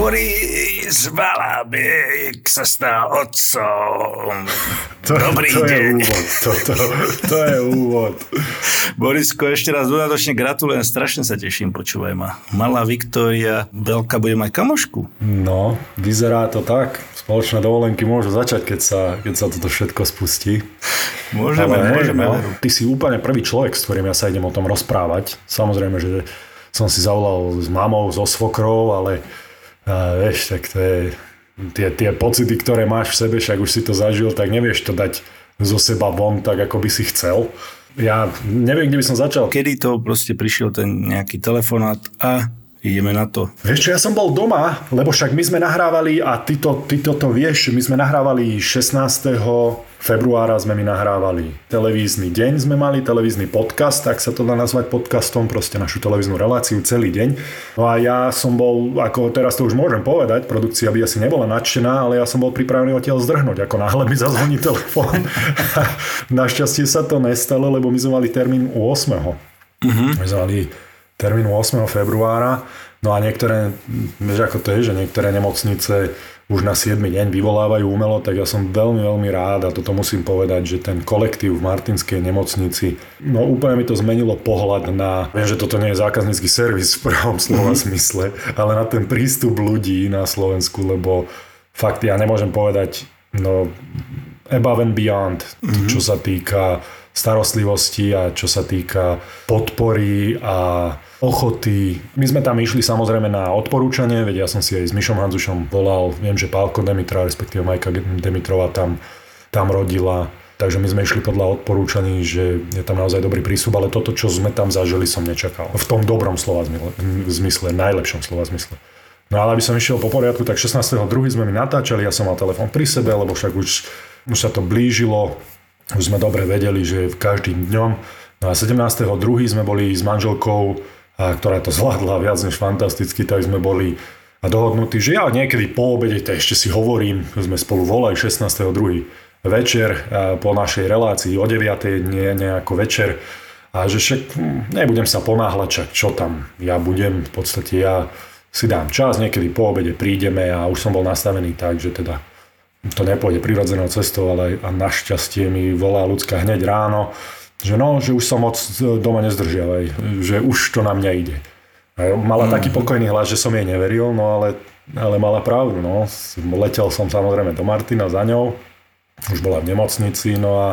Boris Valabek sa stal otcom. To, Dobrý to deň. Je úvod, to, to, to je úvod. Borisko, ešte raz dodatočne gratulujem, strašne sa teším, počúvaj ma. Malá Viktória, Belka bude mať kamošku. No, vyzerá to tak. Spoločné dovolenky môžu začať, keď sa, keď sa toto všetko spustí. Môžeme, Ale môžeme. no, ty si úplne prvý človek, s ktorým ja sa idem o tom rozprávať. Samozrejme, že som si zavolal s mamou, so svokrou, ale a, vieš, tak to je, tie, tie pocity, ktoré máš v sebe, však už si to zažil, tak nevieš to dať zo seba von tak, ako by si chcel. Ja neviem, kde by som začal. Kedy to proste prišiel ten nejaký telefonát a ideme na to. Vieš čo, ja som bol doma, lebo však my sme nahrávali, a ty to, ty to, to vieš, my sme nahrávali 16. februára sme mi nahrávali televízny deň, sme mali televízny podcast, tak sa to dá nazvať podcastom, proste našu televíznu reláciu celý deň. No a ja som bol, ako teraz to už môžem povedať, produkcia by asi nebola nadšená, ale ja som bol pripravený odtiaľ zdrhnúť, ako náhle mi zazvoní telefón. Našťastie sa to nestalo, lebo my sme mali termín u 8. Uh-huh. My sme mali termín 8. februára. No a niektoré, vieš ako to je, že niektoré nemocnice už na 7. deň vyvolávajú umelo, tak ja som veľmi, veľmi rád a toto musím povedať, že ten kolektív v Martinskej nemocnici, no úplne mi to zmenilo pohľad na, viem, že toto nie je zákaznícky servis v pravom slova mm-hmm. zmysle, ale na ten prístup ľudí na Slovensku, lebo fakt ja nemôžem povedať, no above and beyond, mm-hmm. čo sa týka starostlivosti a čo sa týka podpory a ochoty. My sme tam išli samozrejme na odporúčanie, veď ja som si aj s Mišom Hanzušom volal, viem, že Pálko Demitra, respektíve Majka Demitrova tam, tam rodila, takže my sme išli podľa odporúčaní, že je tam naozaj dobrý prístup, ale toto, čo sme tam zažili, som nečakal. V tom dobrom slova zmysle, najlepšom slova zmysle. No ale aby som išiel po poriadku, tak 16.2. sme mi natáčali, ja som mal telefón pri sebe, lebo však už, už sa to blížilo, už sme dobre vedeli, že každým dňom. No a 17.2. sme boli s manželkou, ktorá to zvládla viac než fantasticky, tak sme boli a dohodnutí, že ja niekedy po obede, to ešte si hovorím, sme spolu volali 16.2. večer po našej relácii o 9. nie nejako večer a že však hm, nebudem sa ponáhľať, čak čo tam ja budem, v podstate ja si dám čas, niekedy po obede prídeme a už som bol nastavený tak, že teda to nepôjde prirodzenou cestou, ale a našťastie mi volá ľudská hneď ráno, že no, že už som moc doma nezdržiavaj, že už to na mňa ide. A mala mm. taký pokojný hlas, že som jej neveril, no ale, ale mala pravdu, no. Letel som samozrejme do Martina za ňou, už bola v nemocnici, no a,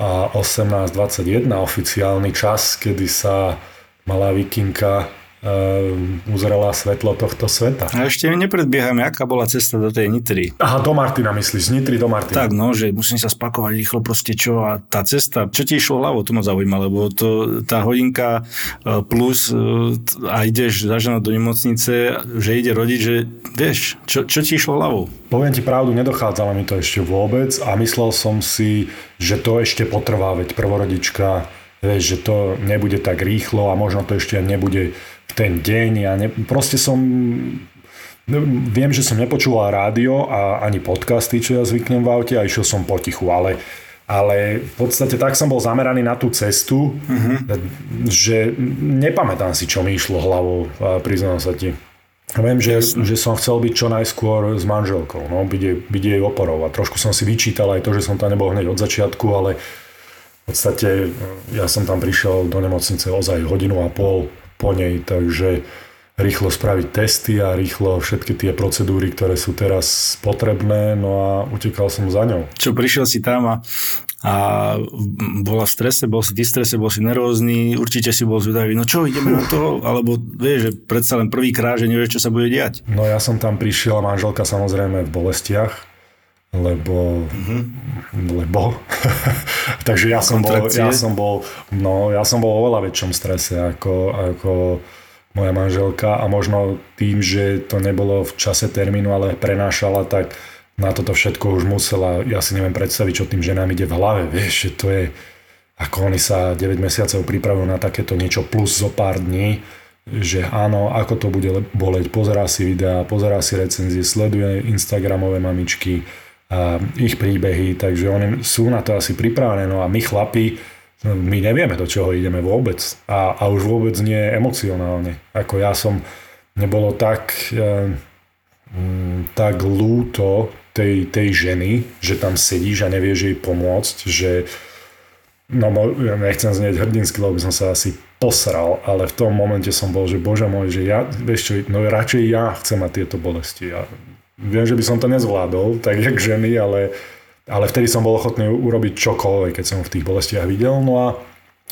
a 18.21 oficiálny čas, kedy sa malá vikinka uzrela svetlo tohto sveta. A ešte nepredbiehame, aká bola cesta do tej Nitry. Aha, do Martina myslíš, z Nitry do Martina. Tak, no, že musím sa spakovať rýchlo proste čo a tá cesta, čo ti išlo hlavou, to ma zaujíma, lebo to, tá hodinka e, plus e, a ideš za ženou do nemocnice, že ide rodiť, že vieš, čo, čo ti išlo hlavou? Poviem ti pravdu, nedochádzalo mi to ešte vôbec a myslel som si, že to ešte potrvá, veď prvorodička, vieš, že to nebude tak rýchlo a možno to ešte nebude v ten deň. Ja ne, proste som Viem, že som nepočúval rádio a ani podcasty, čo ja zvyknem v aute a išiel som potichu, ale, ale v podstate tak som bol zameraný na tú cestu, uh-huh. že nepamätám si, čo mi išlo hlavou, priznám sa ti. Viem, že, že som chcel byť čo najskôr s manželkou, no, byť, jej, byť jej oporou a trošku som si vyčítal aj to, že som tam nebol hneď od začiatku, ale v podstate ja som tam prišiel do nemocnice ozaj hodinu a pol po nej, takže rýchlo spraviť testy a rýchlo všetky tie procedúry, ktoré sú teraz potrebné, no a utekal som za ňou. Čo prišiel si tam a, a bola v strese, bol si v strese, bol si nervózny, určite si bol zvedavý, no čo, ideme na to, alebo vieš, že predsa len prvýkrát, že nevieš, čo sa bude diať. No ja som tam prišiel, manželka samozrejme v bolestiach, lebo, mm-hmm. lebo, takže ja som, bol, ja som bol, no ja som bol oveľa väčšom strese ako, ako moja manželka a možno tým, že to nebolo v čase termínu, ale prenášala, tak na toto všetko už musela, ja si neviem predstaviť, čo tým ženám ide v hlave, vieš, že to je, ako oni sa 9 mesiacov pripravujú na takéto niečo plus zo pár dní, že áno, ako to bude boleť, pozerá si videá, pozerá si recenzie, sleduje Instagramové mamičky, ich príbehy, takže oni sú na to asi pripravené, no a my chlapi, my nevieme, do čoho ideme vôbec. A, a už vôbec nie emocionálne. Ako ja som, nebolo tak, e, mm, tak lúto tej, tej ženy, že tam sedíš a nevieš jej pomôcť, že no nechcem znieť hrdinsky, lebo by som sa asi posral, ale v tom momente som bol, že bože môj, že ja, vieš čo, no radšej ja chcem mať tieto bolesti. Ja viem, že by som to nezvládol, tak jak ženy, ale ale vtedy som bol ochotný urobiť čokoľvek, keď som v tých bolestiach videl. No a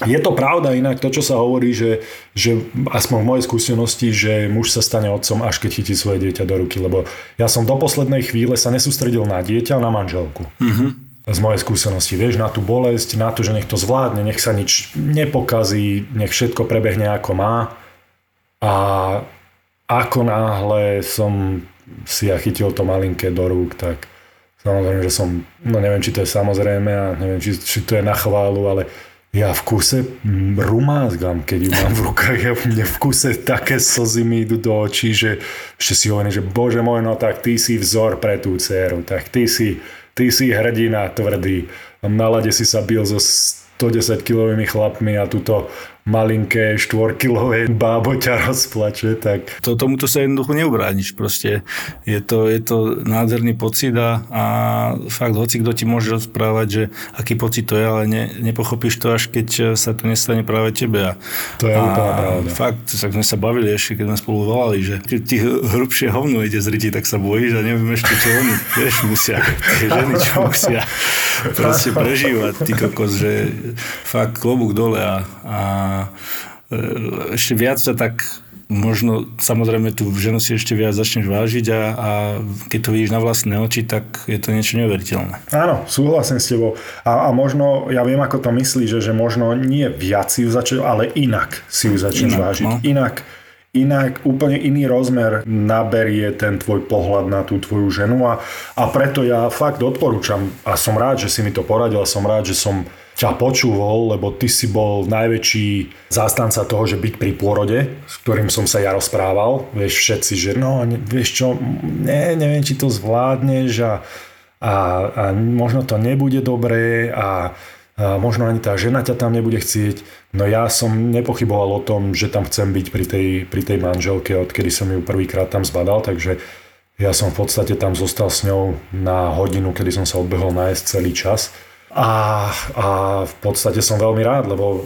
je to pravda inak to, čo sa hovorí, že, že aspoň v mojej skúsenosti, že muž sa stane otcom, až keď chytí svoje dieťa do ruky. Lebo ja som do poslednej chvíle sa nesústredil na dieťa, na manželku. Mm-hmm. Z mojej skúsenosti, vieš, na tú bolesť, na to, že nech to zvládne, nech sa nič nepokazí, nech všetko prebehne ako má. A ako náhle som si ja chytil to malinké do rúk, tak Samozrejme, že som, no neviem, či to je samozrejme a neviem, či, či to je na chválu, ale ja v kuse rumázgam, keď ju mám v rukách. Ja mne v kuse také slzy mi idú do očí, že ešte si hovorím, že bože môj, no tak ty si vzor pre tú dceru, tak ty si, ty si hrdina tvrdý. Na lade si sa bil so 110 kilovými chlapmi a túto malinké štvorkilové bábo ťa rozplače, tak... To, tomuto sa jednoducho neubrániš proste. Je to, je to nádherný pocit a, a fakt hoci kto ti môže rozprávať, že aký pocit to je, ale ne, nepochopíš to až keď sa to nestane práve tebe. A, to je úplná pravda. Fakt, tak sme sa bavili ešte, keď sme spolu volali, že keď ti hrubšie hovno ide z ryti, tak sa bojíš a neviem ešte, čo oni, vieš, musia, tie ženy, čo musia proste prežívať, ty kokos, že fakt klobúk dole a, a e, ešte viac sa tak možno samozrejme tú ženu si ešte viac začneš vážiť a, a keď to vidíš na vlastné oči, tak je to niečo neuveriteľné. Áno, súhlasím s tebou. A, a možno, ja viem, ako to myslíš, že, že možno nie viac si ju začneš, ale inak si ju začneš inak, vážiť. No. Inak, inak, úplne iný rozmer naberie ten tvoj pohľad na tú tvoju ženu a, a preto ja fakt odporúčam a som rád, že si mi to poradil, som rád, že som ťa počúval, lebo ty si bol najväčší zástanca toho, že byť pri pôrode, s ktorým som sa ja rozprával. Vieš všetci, že no, vieš čo, ne, neviem, či to zvládneš a, a, a možno to nebude dobré a, a možno ani tá žena ťa tam nebude chcieť. No ja som nepochyboval o tom, že tam chcem byť pri tej, pri tej manželke, odkedy som ju prvýkrát tam zbadal, takže ja som v podstate tam zostal s ňou na hodinu, kedy som sa odbehol nájsť celý čas. A, a v podstate som veľmi rád, lebo,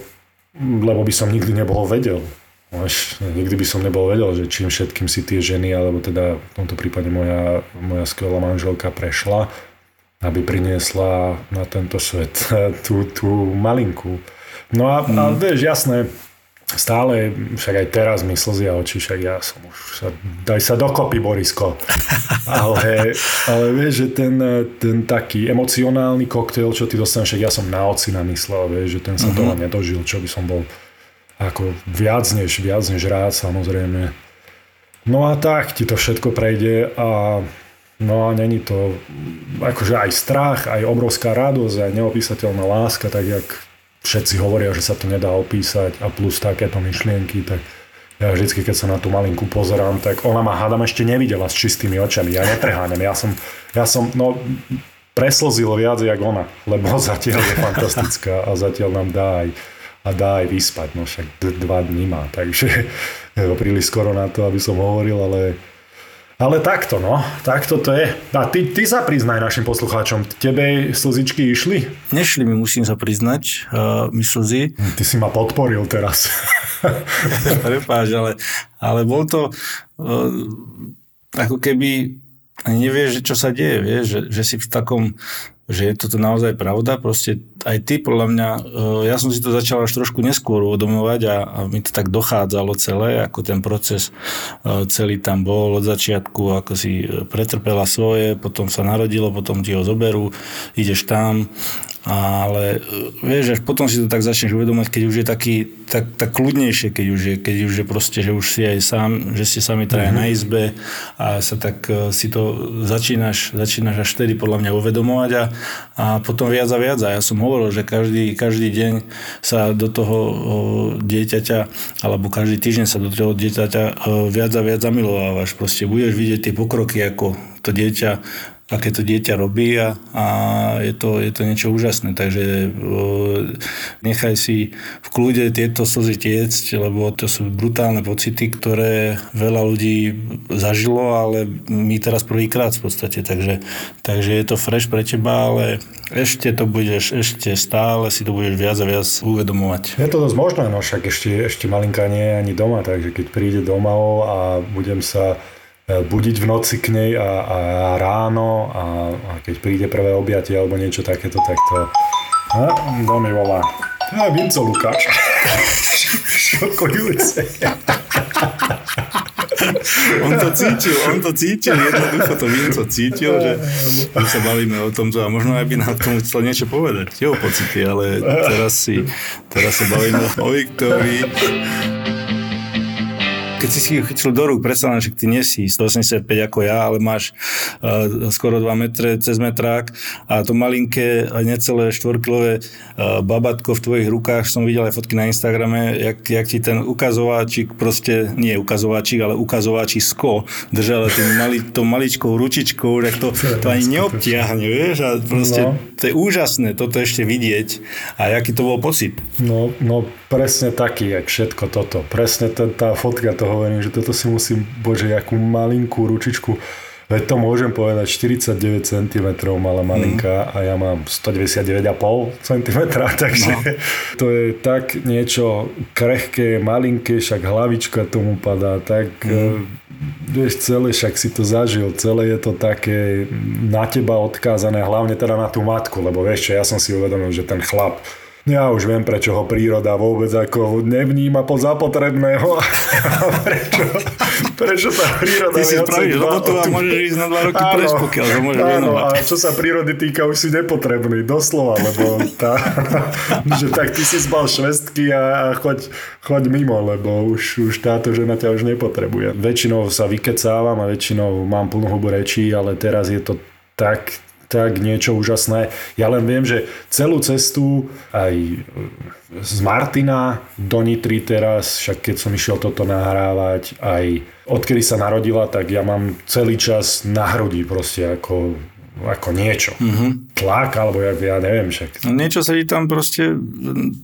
lebo by som nikdy nebol vedel. Až, nikdy by som nebol vedel, že čím všetkým si tie ženy, alebo teda v tomto prípade moja, moja skvelá manželka prešla, aby priniesla na tento svet tú, tú malinku. No a, mm. a vieš, jasné, stále, však aj teraz mi slzia oči, však ja som už, sa, daj sa dokopy, Borisko. Ale, ale vieš, že ten, ten taký emocionálny koktail, čo ty dostaneš, však ja som na oci namyslel, vieš, že ten sa uh-huh. toho nedožil, čo by som bol ako viac než, viac než rád, samozrejme. No a tak ti to všetko prejde a No a není to akože aj strach, aj obrovská radosť, aj neopísateľná láska, tak jak všetci hovoria, že sa to nedá opísať a plus takéto myšlienky, tak ja vždycky, keď sa na tú malinku pozerám, tak ona ma hádam ešte nevidela s čistými očami. Ja nepreháňam. Ja som, ja som no, preslzil viac jak ona, lebo zatiaľ je fantastická a zatiaľ nám dá aj, a dá aj vyspať. No však dva dní má, takže príliš skoro na to, aby som hovoril, ale ale takto, no. Takto to je. A ty, ty sa priznaj našim poslucháčom. Tebe slzičky išli? Nešli mi, musím sa priznať. Uh, my slzy. Ty si ma podporil teraz. Prepáč, ale, ale bol to uh, ako keby nevieš, čo sa deje, vieš, že, že si v takom že je toto naozaj pravda. Proste aj ty, podľa mňa, e, ja som si to začal až trošku neskôr uvedomovať a, a mi to tak dochádzalo celé, ako ten proces e, celý tam bol od začiatku, ako si pretrpela svoje, potom sa narodilo, potom ti ho zoberú, ideš tam, ale e, vieš, až potom si to tak začneš uvedomať, keď už je taký, tak, tak kľudnejšie, keď už je, keď už je proste, že už si aj sám, že ste sami traja mm-hmm. na izbe a sa tak e, si to začínaš, začínaš až vtedy podľa mňa uvedomovať a, a potom viac a viac. A ja som hovoril, že každý, každý deň sa do toho dieťaťa, alebo každý týždeň sa do toho dieťaťa viac a viac zamilovávaš. Proste budeš vidieť tie pokroky, ako to dieťa aké to dieťa robí a, a je, to, je to niečo úžasné. Takže o, nechaj si v kľude tieto slzy tiecť, lebo to sú brutálne pocity, ktoré veľa ľudí zažilo, ale my teraz prvýkrát v podstate. Takže, takže je to fresh pre teba, ale ešte to budeš, ešte stále si to budeš viac a viac uvedomovať. Je to dosť možné, no však ešte, ešte malinka nie je ani doma, takže keď príde domov a budem sa E, budiť v noci k nej a, a ráno a, a keď príde prvé objatie alebo niečo takéto, tak to... A, no mi volá. A Vinco Lukáš. Šokujúce. on to cítil, on to cítil, jednoducho to Vinco cítil, že my sa bavíme o tom, a možno aj by nám tomu chcel niečo povedať, jeho pocity, ale teraz si, teraz sa bavíme o Viktorii keď si si chytil do rúk, predstav že ty nie si 185 ako ja, ale máš uh, skoro 2 metre cez metrák a to malinké, necelé 4-kilové uh, babatko v tvojich rukách, som videl aj fotky na Instagrame, jak, jak ti ten ukazováčik, proste nie ukazováčik, ale ukazováčisko držal tým mali, to maličkou ručičkou, tak to, to ani neobtiahne, vieš, a proste no. to je úžasné toto ešte vidieť a aký to bol pocit. No, no presne taký, jak všetko toto. Presne tá, tá fotka toho hovorím, že toto si musím, bože, akú malinkú ručičku, veď to môžem povedať, 49 cm mala malinká mm. a ja mám 199,5 cm, takže no. to je tak niečo krehké, malinké, však hlavička tomu padá, tak mm. vieš, celé, však si to zažil, celé je to také na teba odkázané, hlavne teda na tú matku, lebo vieš čo, ja som si uvedomil, že ten chlap ja už viem, prečo ho príroda vôbec ako nevníma po zapotrebného. prečo, prečo tá príroda... Ty si spravíš robotu a môžeš ísť na dva roky preč, pokiaľ to môžeš áno. A čo sa prírody týka, už si nepotrebný, doslova, lebo tá, že tak ty si zbal švestky a, a choď, choď mimo, lebo už, už táto žena ťa už nepotrebuje. Väčšinou sa vykecávam a väčšinou mám plnú hubu rečí, ale teraz je to tak tak niečo úžasné. Ja len viem, že celú cestu aj z Martina do Nitry teraz, však keď som išiel toto nahrávať, aj odkedy sa narodila, tak ja mám celý čas na hrudi proste ako ako niečo. Mm-hmm. Tlak, alebo ja, ja neviem však. No niečo sa ti tam proste,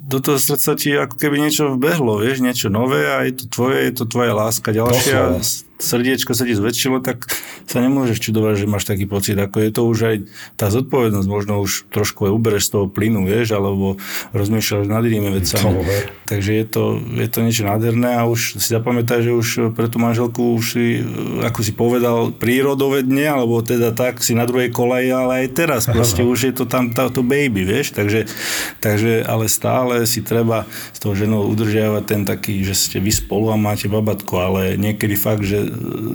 do toho srdca ti ako keby niečo vbehlo, vieš, niečo nové a je to tvoje, je to tvoja láska ďalšia. Doslova srdiečko sa ti zväčšilo, tak sa nemôžeš čudovať, že máš taký pocit. Ako je to už aj tá zodpovednosť, možno už trošku aj ubereš z toho plynu, vieš, alebo rozmýšľaš nad inými vecami. Takže je to, je to niečo nádherné a už si zapamätaj, že už pre tú manželku už si, ako si povedal, prírodovedne, alebo teda tak si na druhej koleji, ale aj teraz proste už je to tam táto baby, vieš, takže, takže ale stále si treba s tou ženou udržiavať ten taký, že ste vy spolu a máte babatko, ale niekedy fakt, že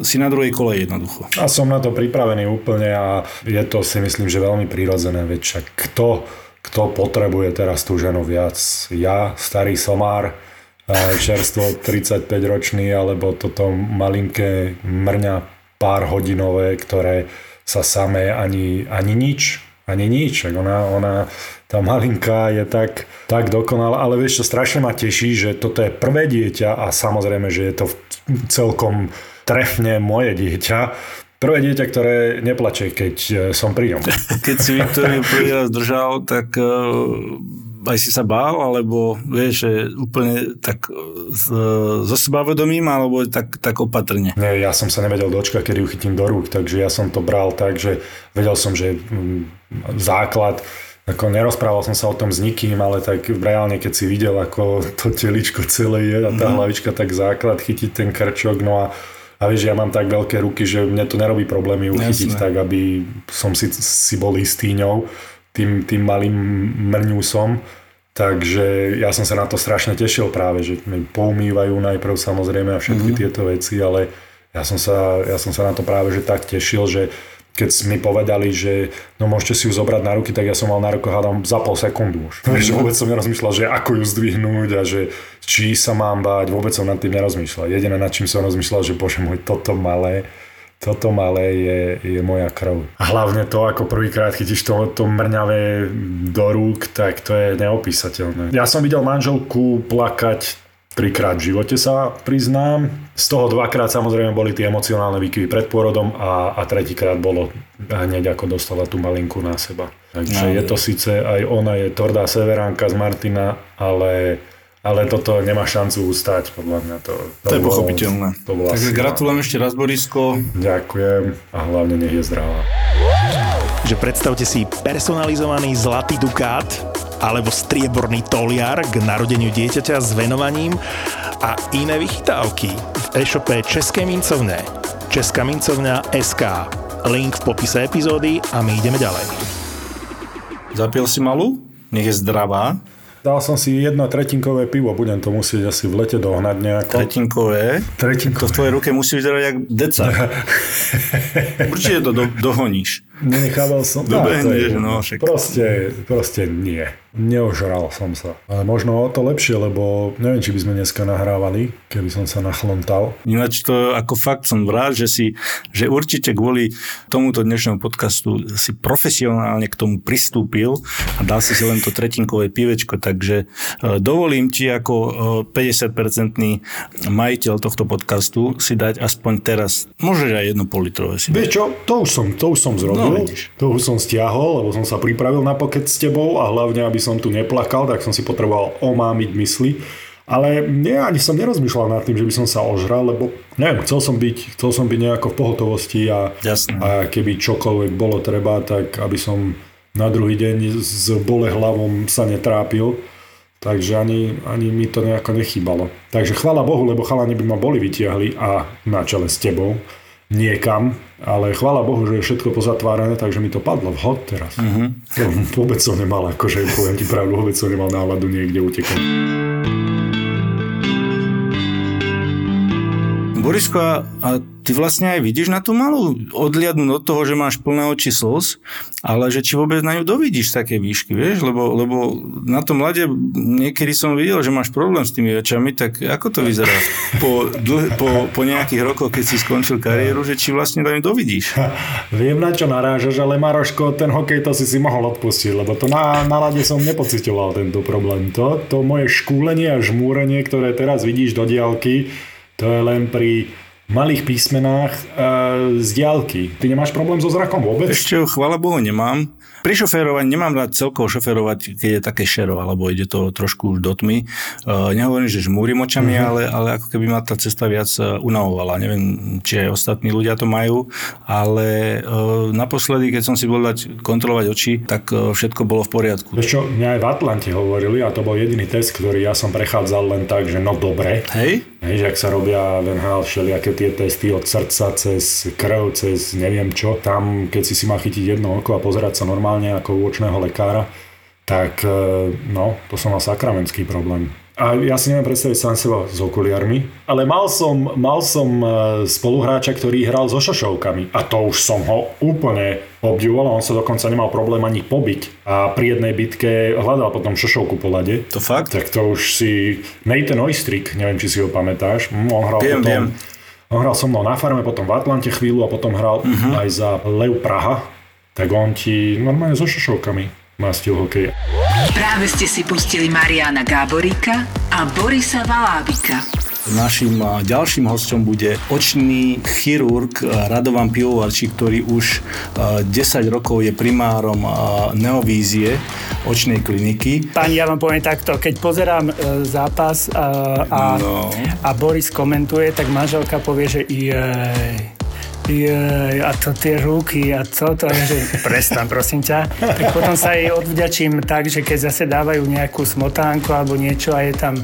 si na druhej kole jednoducho. A som na to pripravený úplne a je to si myslím, že veľmi prírodzené, veď však kto, kto potrebuje teraz tú ženu viac? Ja, starý somár, čerstvo 35 ročný, alebo toto malinké mrňa pár hodinové, ktoré sa samé ani, ani nič, ani nič. Ona, ona, tá malinká je tak, tak dokonalá, ale vieš čo, strašne ma teší, že toto je prvé dieťa a samozrejme, že je to celkom trefne moje dieťa. Prvé dieťa, ktoré neplače, keď e, som pri ňom. Keď si Viktoriu prvý raz držal, tak uh, aj si sa bál, alebo vieš, že úplne tak uh, so sebavedomím, alebo tak, tak opatrne? Nie, ja som sa nevedel dočkať, kedy ju chytím do rúk, takže ja som to bral tak, že vedel som, že m, základ ako nerozprával som sa o tom s nikým, ale tak reálne, keď si videl, ako to teličko celé je a tá mm. hlavička, tak základ chytiť ten krčok, no a a vieš, ja mám tak veľké ruky, že mne to nerobí problémy uchytiť Jasne. tak, aby som si, si bol istý ňou, tým, tým malým mrňusom. Takže ja som sa na to strašne tešil práve, že mi poumývajú najprv samozrejme a všetky mm-hmm. tieto veci, ale ja som, sa, ja som sa na to práve že tak tešil, že keď mi povedali, že no môžete si ju zobrať na ruky, tak ja som mal na ruku hádam za pol sekundu už. Mm-hmm. vôbec som nerozmýšľal, že ako ju zdvihnúť a že či sa mám báť, vôbec som nad tým nerozmýšľal. Jediné, nad čím som rozmýšľal, že bože môj, toto malé, toto malé je, je moja krv. A hlavne to, ako prvýkrát chytíš to, to mrňavé do rúk, tak to je neopísateľné. Ja som videl manželku plakať trikrát v živote sa priznám. Z toho dvakrát samozrejme boli tie emocionálne výkyvy pred pôrodom a, a tretíkrát bolo hneď ako dostala tú malinku na seba. Takže no, je to síce aj ona je tvrdá severánka z Martina, ale ale toto nemá šancu ustať, podľa mňa to... To, to je pochopiteľné. To Takže gratulujem ešte raz, Borisko. Ďakujem a hlavne nech je zdravá. Že predstavte si personalizovaný zlatý dukát alebo strieborný toliar k narodeniu dieťaťa s venovaním a iné vychytávky v e-shope Českej mincovne. Česká mincovňa SK. Link v popise epizódy a my ideme ďalej. Zapil si malú? Nech je zdravá. Dal som si jedno tretinkové pivo, budem to musieť asi v lete dohnať nejako. Tretinkové? Tretinkové. To v tvojej ruke musí vyzerať jak deca. Určite to do, dohoníš. Nenechával som. Dobehneš, no, však. Proste, proste nie. Neožral som sa. Ale možno o to lepšie, lebo neviem, či by sme dneska nahrávali, keby som sa nachlontal. Ináč to ako fakt som rád, že si, že určite kvôli tomuto dnešnému podcastu si profesionálne k tomu pristúpil a dal si si len to tretinkové pivečko, takže e, dovolím ti ako 50-percentný e, majiteľ tohto podcastu si dať aspoň teraz, môžeš aj jedno politrové si Vieš čo, to už som, to už som zrobil, no, to už som stiahol, lebo som sa pripravil na pokec s tebou a hlavne, aby som tu neplakal, tak som si potreboval omámiť mysli. Ale nie, ani som nerozmýšľal nad tým, že by som sa ožral, lebo neviem, chcel som byť, chcel som byť nejako v pohotovosti a, a keby čokoľvek bolo treba, tak aby som na druhý deň s bole hlavom sa netrápil. Takže ani, ani mi to nejako nechýbalo. Takže chvála Bohu, lebo chalani by ma boli vytiahli a na čele s tebou niekam, ale chvála Bohu, že je všetko pozatvárané, takže mi to padlo vhod teraz. Uh-huh. vôbec som nemal, akože poviem ti pravdu, vôbec som nemal náladu niekde utekať. Borisko, a, a ty vlastne aj vidíš na tú malú odliadnúť od toho, že máš plné oči slz, ale že či vôbec na ňu dovidíš z také výšky, vieš, lebo, lebo na tom mlade niekedy som videl, že máš problém s tými očami, tak ako to vyzerá po, dlh, po, po nejakých rokoch, keď si skončil kariéru, že či vlastne na ňu dovidíš? Viem, na čo narážaš, ale Maroško, ten hokej to si si mohol odpustiť, lebo to na, na lade som nepocitoval tento problém. To, to moje škúlenie a žmúrenie, ktoré teraz vidíš do diálky, to je len pri malých písmenách e, z diálky. Ty nemáš problém so zrakom vôbec? Ešte, chvála Bohu, nemám. Pri šoférovaní nemám rád celkovo šoférovať, keď je také šero, alebo ide to trošku už do tmy. Uh, nehovorím, že žmúrim očami, uh-huh. ale, ale ako keby ma tá cesta viac e, unavovala. Neviem, či aj ostatní ľudia to majú, ale uh, naposledy, keď som si bol dať kontrolovať oči, tak uh, všetko bolo v poriadku. Vieš čo, mňa aj v Atlante hovorili, a to bol jediný test, ktorý ja som prechádzal len tak, že no dobre. Hej? Hej, že ak sa robia v NHL všelijaké tie testy od srdca cez krv, cez neviem čo, tam keď si si má chytiť jedno oko a pozerať sa normálne ako u očného lekára, tak e, no, to som mal sakramentský problém. A ja si neviem predstaviť sám seba s okuliarmi, ale mal som, mal som e, spoluhráča, ktorý hral so šošovkami a to už som ho úplne obdivoval on sa dokonca nemal problém ani pobiť a pri jednej bitke hľadal potom šošovku po lade. To fakt? Tak to už si... Nathan Oistrik, neviem, či si ho pamätáš, mm, on hral viem, potom... Viem. Hral so mnou na farme, potom v Atlante chvíľu a potom hral uh-huh. aj za Lev Praha tak on ti normálne so šošovkami má styl hokeja. Práve ste si pustili Mariana Gáboríka a Borisa Valábika. Našim ďalším hostom bude očný chirurg Radovan Pivovarčí, ktorý už 10 rokov je primárom neovízie očnej kliniky. Pani, ja vám poviem takto, keď pozerám e, zápas a, a, no. a Boris komentuje, tak manželka povie, že jej, jej, a to tie ruky a co to je, že prestan prosím ťa. Tak potom sa jej odvďačím tak, že keď zase dávajú nejakú smotánku alebo niečo a je tam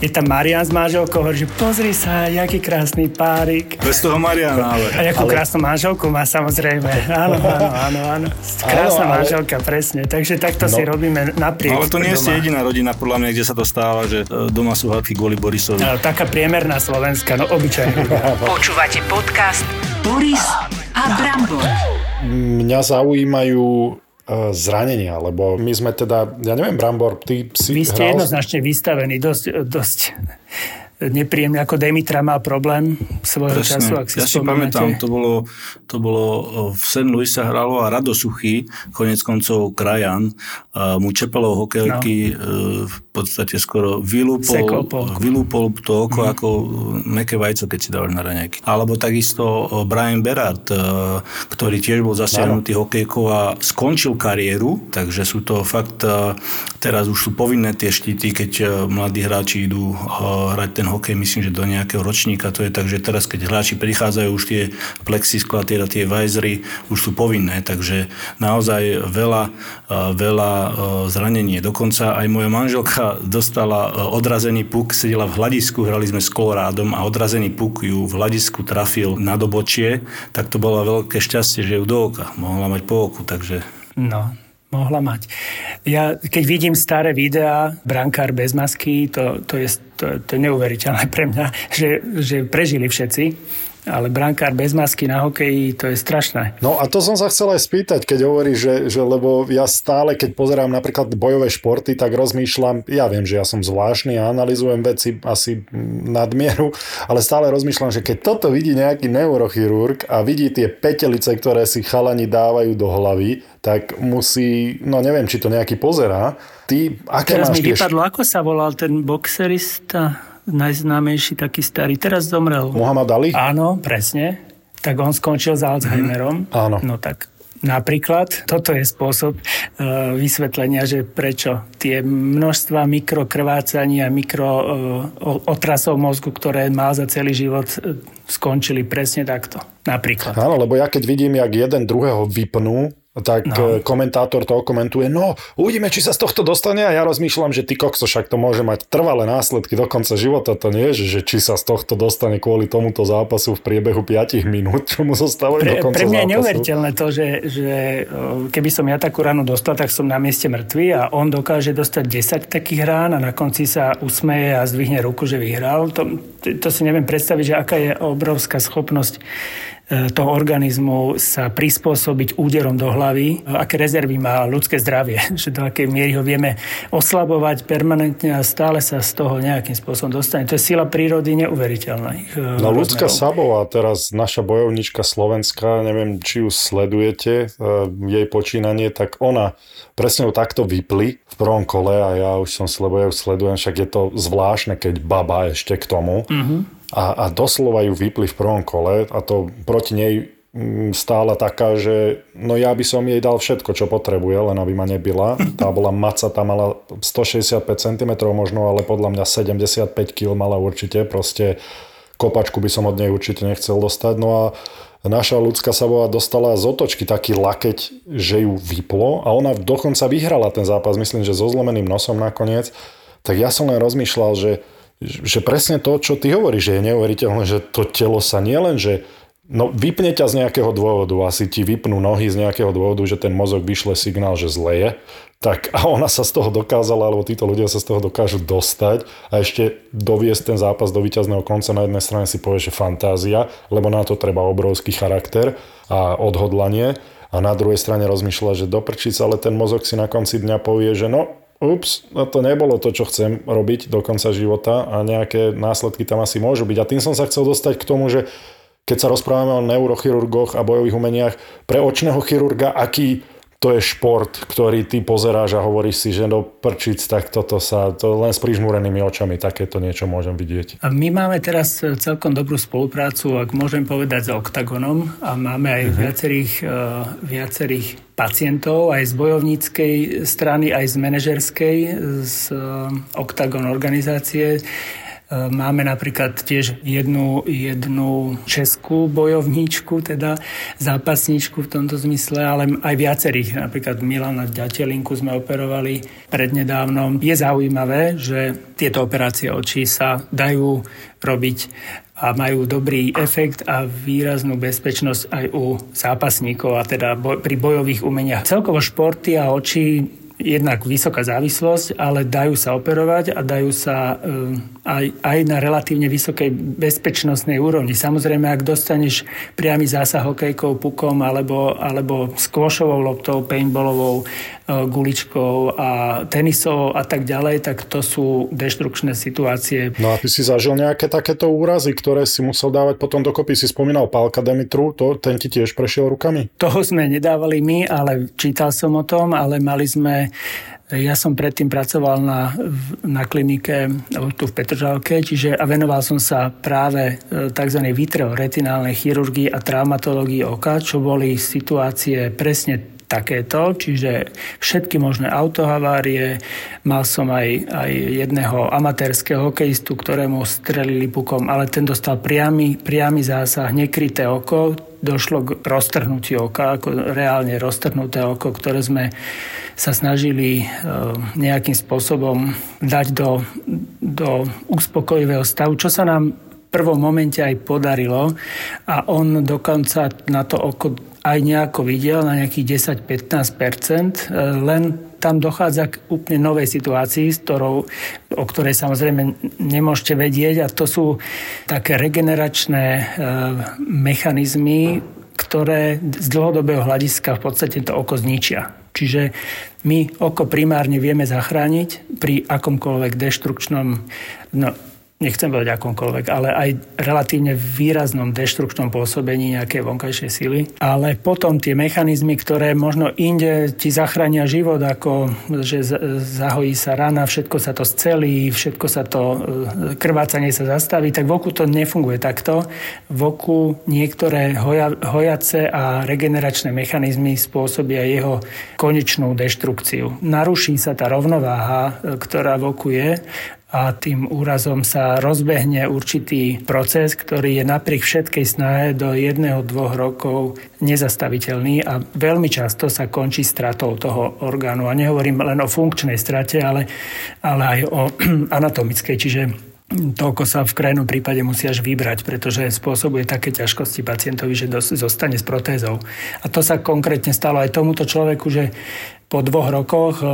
je tam Marian s manželkou, hovorí, že pozri sa, jaký krásny párik. Bez toho Mariana, ale... A jakú ale... krásnu manželku má samozrejme. Áno, áno, áno, áno. Krásna áno, ale... manželka, presne. Takže takto no. si robíme napriek. Ale to nie ste jediná rodina, podľa mňa, kde sa to stáva, že e, doma sú hádky kvôli Borisovi. No, taká priemerná Slovenska, no obyčajne. Počúvate podcast Boris a Brambor. Mňa zaujímajú zranenia, lebo my sme teda, ja neviem, Brambor, ty si Vy ste hral... jednoznačne vystavení dosť, dosť nepríjemne, ako Demitra mal problém svojho Presne. času, ak si Ja si pamätám, to bolo, to bolo v St. Louis sa hralo a Rado Suchý, konec koncov krajan, mu čepelov hokejky no. Podstate skoro vylúpol, vylúpol to oko mm. ako meké vajco, keď si dávaš na raňajky. Alebo takisto Brian Berard, ktorý tiež bol zasiahnutý hokejkou a skončil kariéru, takže sú to fakt, teraz už sú povinné tie štíty, keď mladí hráči idú hrať ten hokej, myslím, že do nejakého ročníka, to je tak, že teraz keď hráči prichádzajú už tie plexiskla, tie, tie vajzry, už sú povinné, takže naozaj veľa, veľa zranení. Dokonca aj moja manželka dostala odrazený puk, sedela v hľadisku, hrali sme s Kolorádom a odrazený puk ju v hľadisku trafil na dobočie, tak to bolo veľké šťastie, že ju do oka mohla mať po oku, takže... No, mohla mať. Ja, keď vidím staré videá, brankár bez masky, to, to, je, to, to je neuveriteľné pre mňa, že, že prežili všetci ale brankár bez masky na hokeji, to je strašné. No a to som sa chcel aj spýtať, keď hovorí, že, že lebo ja stále, keď pozerám napríklad bojové športy, tak rozmýšľam, ja viem, že ja som zvláštny a analizujem veci asi nadmieru, ale stále rozmýšľam, že keď toto vidí nejaký neurochirurg a vidí tie petelice, ktoré si chalani dávajú do hlavy, tak musí, no neviem, či to nejaký pozerá. Ty, aké Teraz máš mi vypadlo, ako sa volal ten boxerista? Najznámejší taký starý, teraz zomrel. Muhammad Ali? Áno, presne. Tak on skončil s Alzheimerom. Mm, áno. No tak Napríklad, toto je spôsob e, vysvetlenia, že prečo tie množstva mikrokrvácaní a mikro e, mozgu, ktoré má za celý život, e, skončili presne takto. Napríklad. Áno, lebo ja keď vidím, jak jeden druhého vypnú, tak no. E, komentátor to komentuje, no uvidíme, či sa z tohto dostane a ja rozmýšľam, že ty kokso, však to môže mať trvalé následky do konca života, to nie je, že či sa z tohto dostane kvôli tomuto zápasu v priebehu 5 minút, čo mu zostávajú pre, do konca Pre mňa je neuveriteľné to, že, že e, keby som ja takú ranu dostal, tak som na mieste mŕtvy a on dokáže dostať 10 takých rán a na konci sa usmeje a zdvihne ruku, že vyhral. To, to si neviem predstaviť, že aká je obrovská schopnosť toho organizmu sa prispôsobiť úderom do hlavy, e, aké rezervy má ľudské zdravie, že do akej miery ho vieme oslabovať permanentne a stále sa z toho nejakým spôsobom dostane. To je sila prírody neuveriteľná. E, no ľudská Sabová, teraz naša bojovnička Slovenska, neviem, či ju sledujete, jej počínanie, tak ona presne ju takto vypli v prvom kole a ja už som, lebo ja ju sledujem, však je to zvláštne, keď baba ešte k tomu. Mm-hmm a, a doslova ju vypli v prvom kole a to proti nej mm, stála taká, že no ja by som jej dal všetko, čo potrebuje, len aby ma nebila. Tá bola maca, tá mala 165 cm možno, ale podľa mňa 75 kg mala určite. Proste kopačku by som od nej určite nechcel dostať. No a naša ľudská Savová dostala z otočky taký lakeť, že ju vyplo a ona dokonca vyhrala ten zápas, myslím, že so zlomeným nosom nakoniec. Tak ja som len rozmýšľal, že že presne to, čo ty hovoríš, že je neuveriteľné, že to telo sa nielen, že no, vypne ťa z nejakého dôvodu, asi ti vypnú nohy z nejakého dôvodu, že ten mozog vyšle signál, že zle je, tak a ona sa z toho dokázala, alebo títo ľudia sa z toho dokážu dostať a ešte doviesť ten zápas do víťazného konca. Na jednej strane si povie, že fantázia, lebo na to treba obrovský charakter a odhodlanie a na druhej strane rozmýšľa, že doprčiť sa, ale ten mozog si na konci dňa povie, že no, ups, no to nebolo to, čo chcem robiť do konca života a nejaké následky tam asi môžu byť. A tým som sa chcel dostať k tomu, že keď sa rozprávame o neurochirurgoch a bojových umeniach, pre očného chirurga, aký to je šport, ktorý ty pozeráš a hovoríš si, že do prčic, tak toto sa, to len s prižmúrenými očami takéto niečo môžem vidieť. A my máme teraz e, celkom dobrú spoluprácu, ak môžem povedať, s Octagonom a máme aj uh-huh. viacerých, uh, viacerých pacientov, aj z bojovníckej strany, aj z manažerskej, z uh, Octagon organizácie Máme napríklad tiež jednu, jednu českú bojovníčku, teda zápasníčku v tomto zmysle, ale aj viacerých. Napríklad Milana Ďatelinku sme operovali prednedávnom. Je zaujímavé, že tieto operácie očí sa dajú robiť a majú dobrý efekt a výraznú bezpečnosť aj u zápasníkov a teda boj, pri bojových umeniach. Celkovo športy a oči jednak vysoká závislosť, ale dajú sa operovať a dajú sa eh, aj, aj na relatívne vysokej bezpečnostnej úrovni. Samozrejme, ak dostaneš priamy zásah hokejkou, pukom alebo, alebo skvošovou loptou, paintballovou, eh, guličkou a tenisovou a tak ďalej, tak to sú deštrukčné situácie. No a ty si zažil nejaké takéto úrazy, ktoré si musel dávať potom dokopy. Si spomínal Pálka Demitru, to, ten ti tiež prešiel rukami? Toho sme nedávali my, ale čítal som o tom, ale mali sme Ja som predtým pracoval na, na klinike tu v Petržalke, čiže a venoval som sa práve e, tzv. vitreoretinálnej chirurgii a traumatológii oka, čo boli situácie presne takéto, čiže všetky možné autohavárie. Mal som aj, aj jedného amatérského hokejistu, ktorému strelili pukom, ale ten dostal priamy, priamy zásah, nekryté oko, došlo k roztrhnutiu oka, ako reálne roztrhnuté oko, ktoré sme sa snažili e, nejakým spôsobom dať do, do uspokojivého stavu, čo sa nám prvom momente aj podarilo a on dokonca na to oko aj nejako videl, na nejakých 10-15%, e, len tam dochádza k úplne novej situácii, s ktorou, o ktorej samozrejme nemôžete vedieť a to sú také regeneračné e, mechanizmy, ktoré z dlhodobého hľadiska v podstate to oko zničia. Čiže my oko primárne vieme zachrániť pri akomkoľvek deštrukčnom, no nechcem povedať akomkoľvek, ale aj relatívne výraznom deštrukčnom pôsobení nejakej vonkajšej sily. Ale potom tie mechanizmy, ktoré možno inde ti zachránia život, ako že zahojí sa rana, všetko sa to scelí, všetko sa to, e, krvácanie sa zastaví, tak v oku to nefunguje takto. V oku niektoré hoja, hojace a regeneračné mechanizmy spôsobia jeho konečnú deštrukciu. Naruší sa tá rovnováha, e, ktorá v oku je a tým úrazom sa rozbehne určitý proces, ktorý je napriek všetkej snahe do jedného, dvoch rokov nezastaviteľný a veľmi často sa končí stratou toho orgánu. A nehovorím len o funkčnej strate, ale, ale aj o anatomickej, čiže toľko sa v krajnom prípade musí až vybrať, pretože spôsobuje také ťažkosti pacientovi, že zostane s protézou. A to sa konkrétne stalo aj tomuto človeku, že po dvoch rokoch e,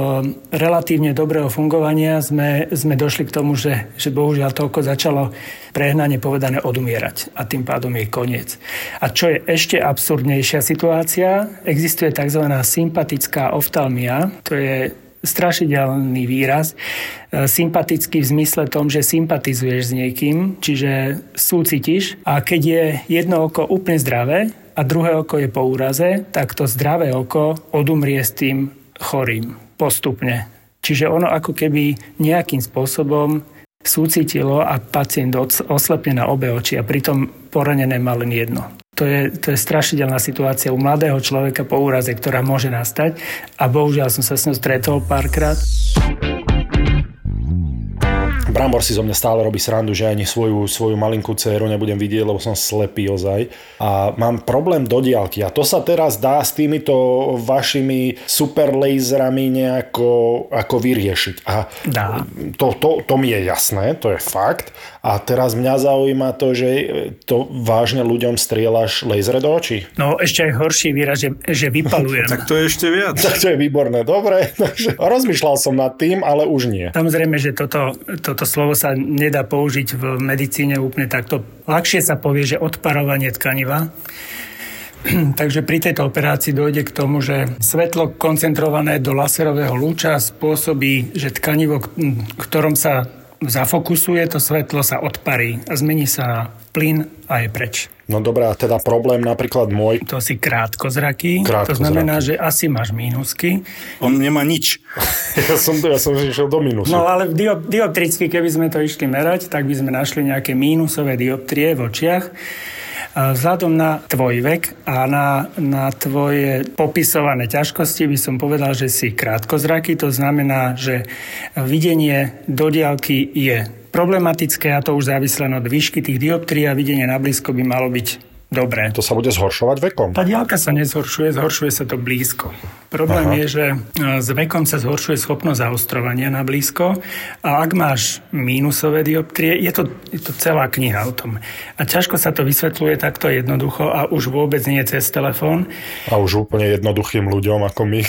relatívne dobrého fungovania sme, sme došli k tomu, že, že bohužiaľ to oko začalo prehnane povedané odumierať a tým pádom je koniec. A čo je ešte absurdnejšia situácia, existuje tzv. sympatická oftalmia, to je strašidelný výraz, e, sympatický v zmysle tom, že sympatizuješ s niekým, čiže súcitíš a keď je jedno oko úplne zdravé a druhé oko je po úraze, tak to zdravé oko odumrie s tým chorým postupne. Čiže ono ako keby nejakým spôsobom súcitilo a pacient oslepne na obe oči a pritom poranené má len jedno. To je, to je strašidelná situácia u mladého človeka po úraze, ktorá môže nastať a bohužiaľ som sa s ňou stretol párkrát. Brambor si zo mňa stále robí srandu, že ani svoju, svoju malinkú dceru nebudem vidieť, lebo som slepý ozaj. A mám problém do diálky. A to sa teraz dá s týmito vašimi super laserami nejako ako vyriešiť. A dá. To, to, to mi je jasné, to je fakt. A teraz mňa zaujíma to, že to vážne ľuďom strieľaš laser do očí. No ešte aj horší výraz, že, že vypalujem. tak to je ešte viac. Tak to je výborné, dobre. rozmýšľal som nad tým, ale už nie. Samozrejme, že toto, toto slovo sa nedá použiť v medicíne úplne takto. Ľahšie sa povie, že odparovanie tkaniva. Takže pri tejto operácii dojde k tomu, že svetlo koncentrované do laserového lúča spôsobí, že tkanivo, v ktorom sa zafokusuje, to svetlo sa odparí a zmení sa na plyn a je preč. No dobrá, teda problém napríklad môj. To si krátkozraký, krátko to znamená, zraký. že asi máš mínusky. On nemá nič. ja som, ja som išiel do mínusu. No ale diop- dioptricky, keby sme to išli merať, tak by sme našli nejaké mínusové dioptrie v očiach. Vzhľadom na tvoj vek a na, na tvoje popisované ťažkosti by som povedal, že si krátkozraký. To znamená, že videnie do diálky je problematické a to už závislé od výšky tých dioptrií a videnie na blízko by malo byť Dobre. To sa bude zhoršovať vekom? Tá diálka sa nezhoršuje, zhoršuje sa to blízko. Problém Aha. je, že e, s vekom sa zhoršuje schopnosť zaostrovania na blízko a ak máš mínusové dioptrie, je to, je to celá kniha o tom. A ťažko sa to vysvetľuje takto jednoducho a už vôbec nie cez telefón. A už úplne jednoduchým ľuďom ako my.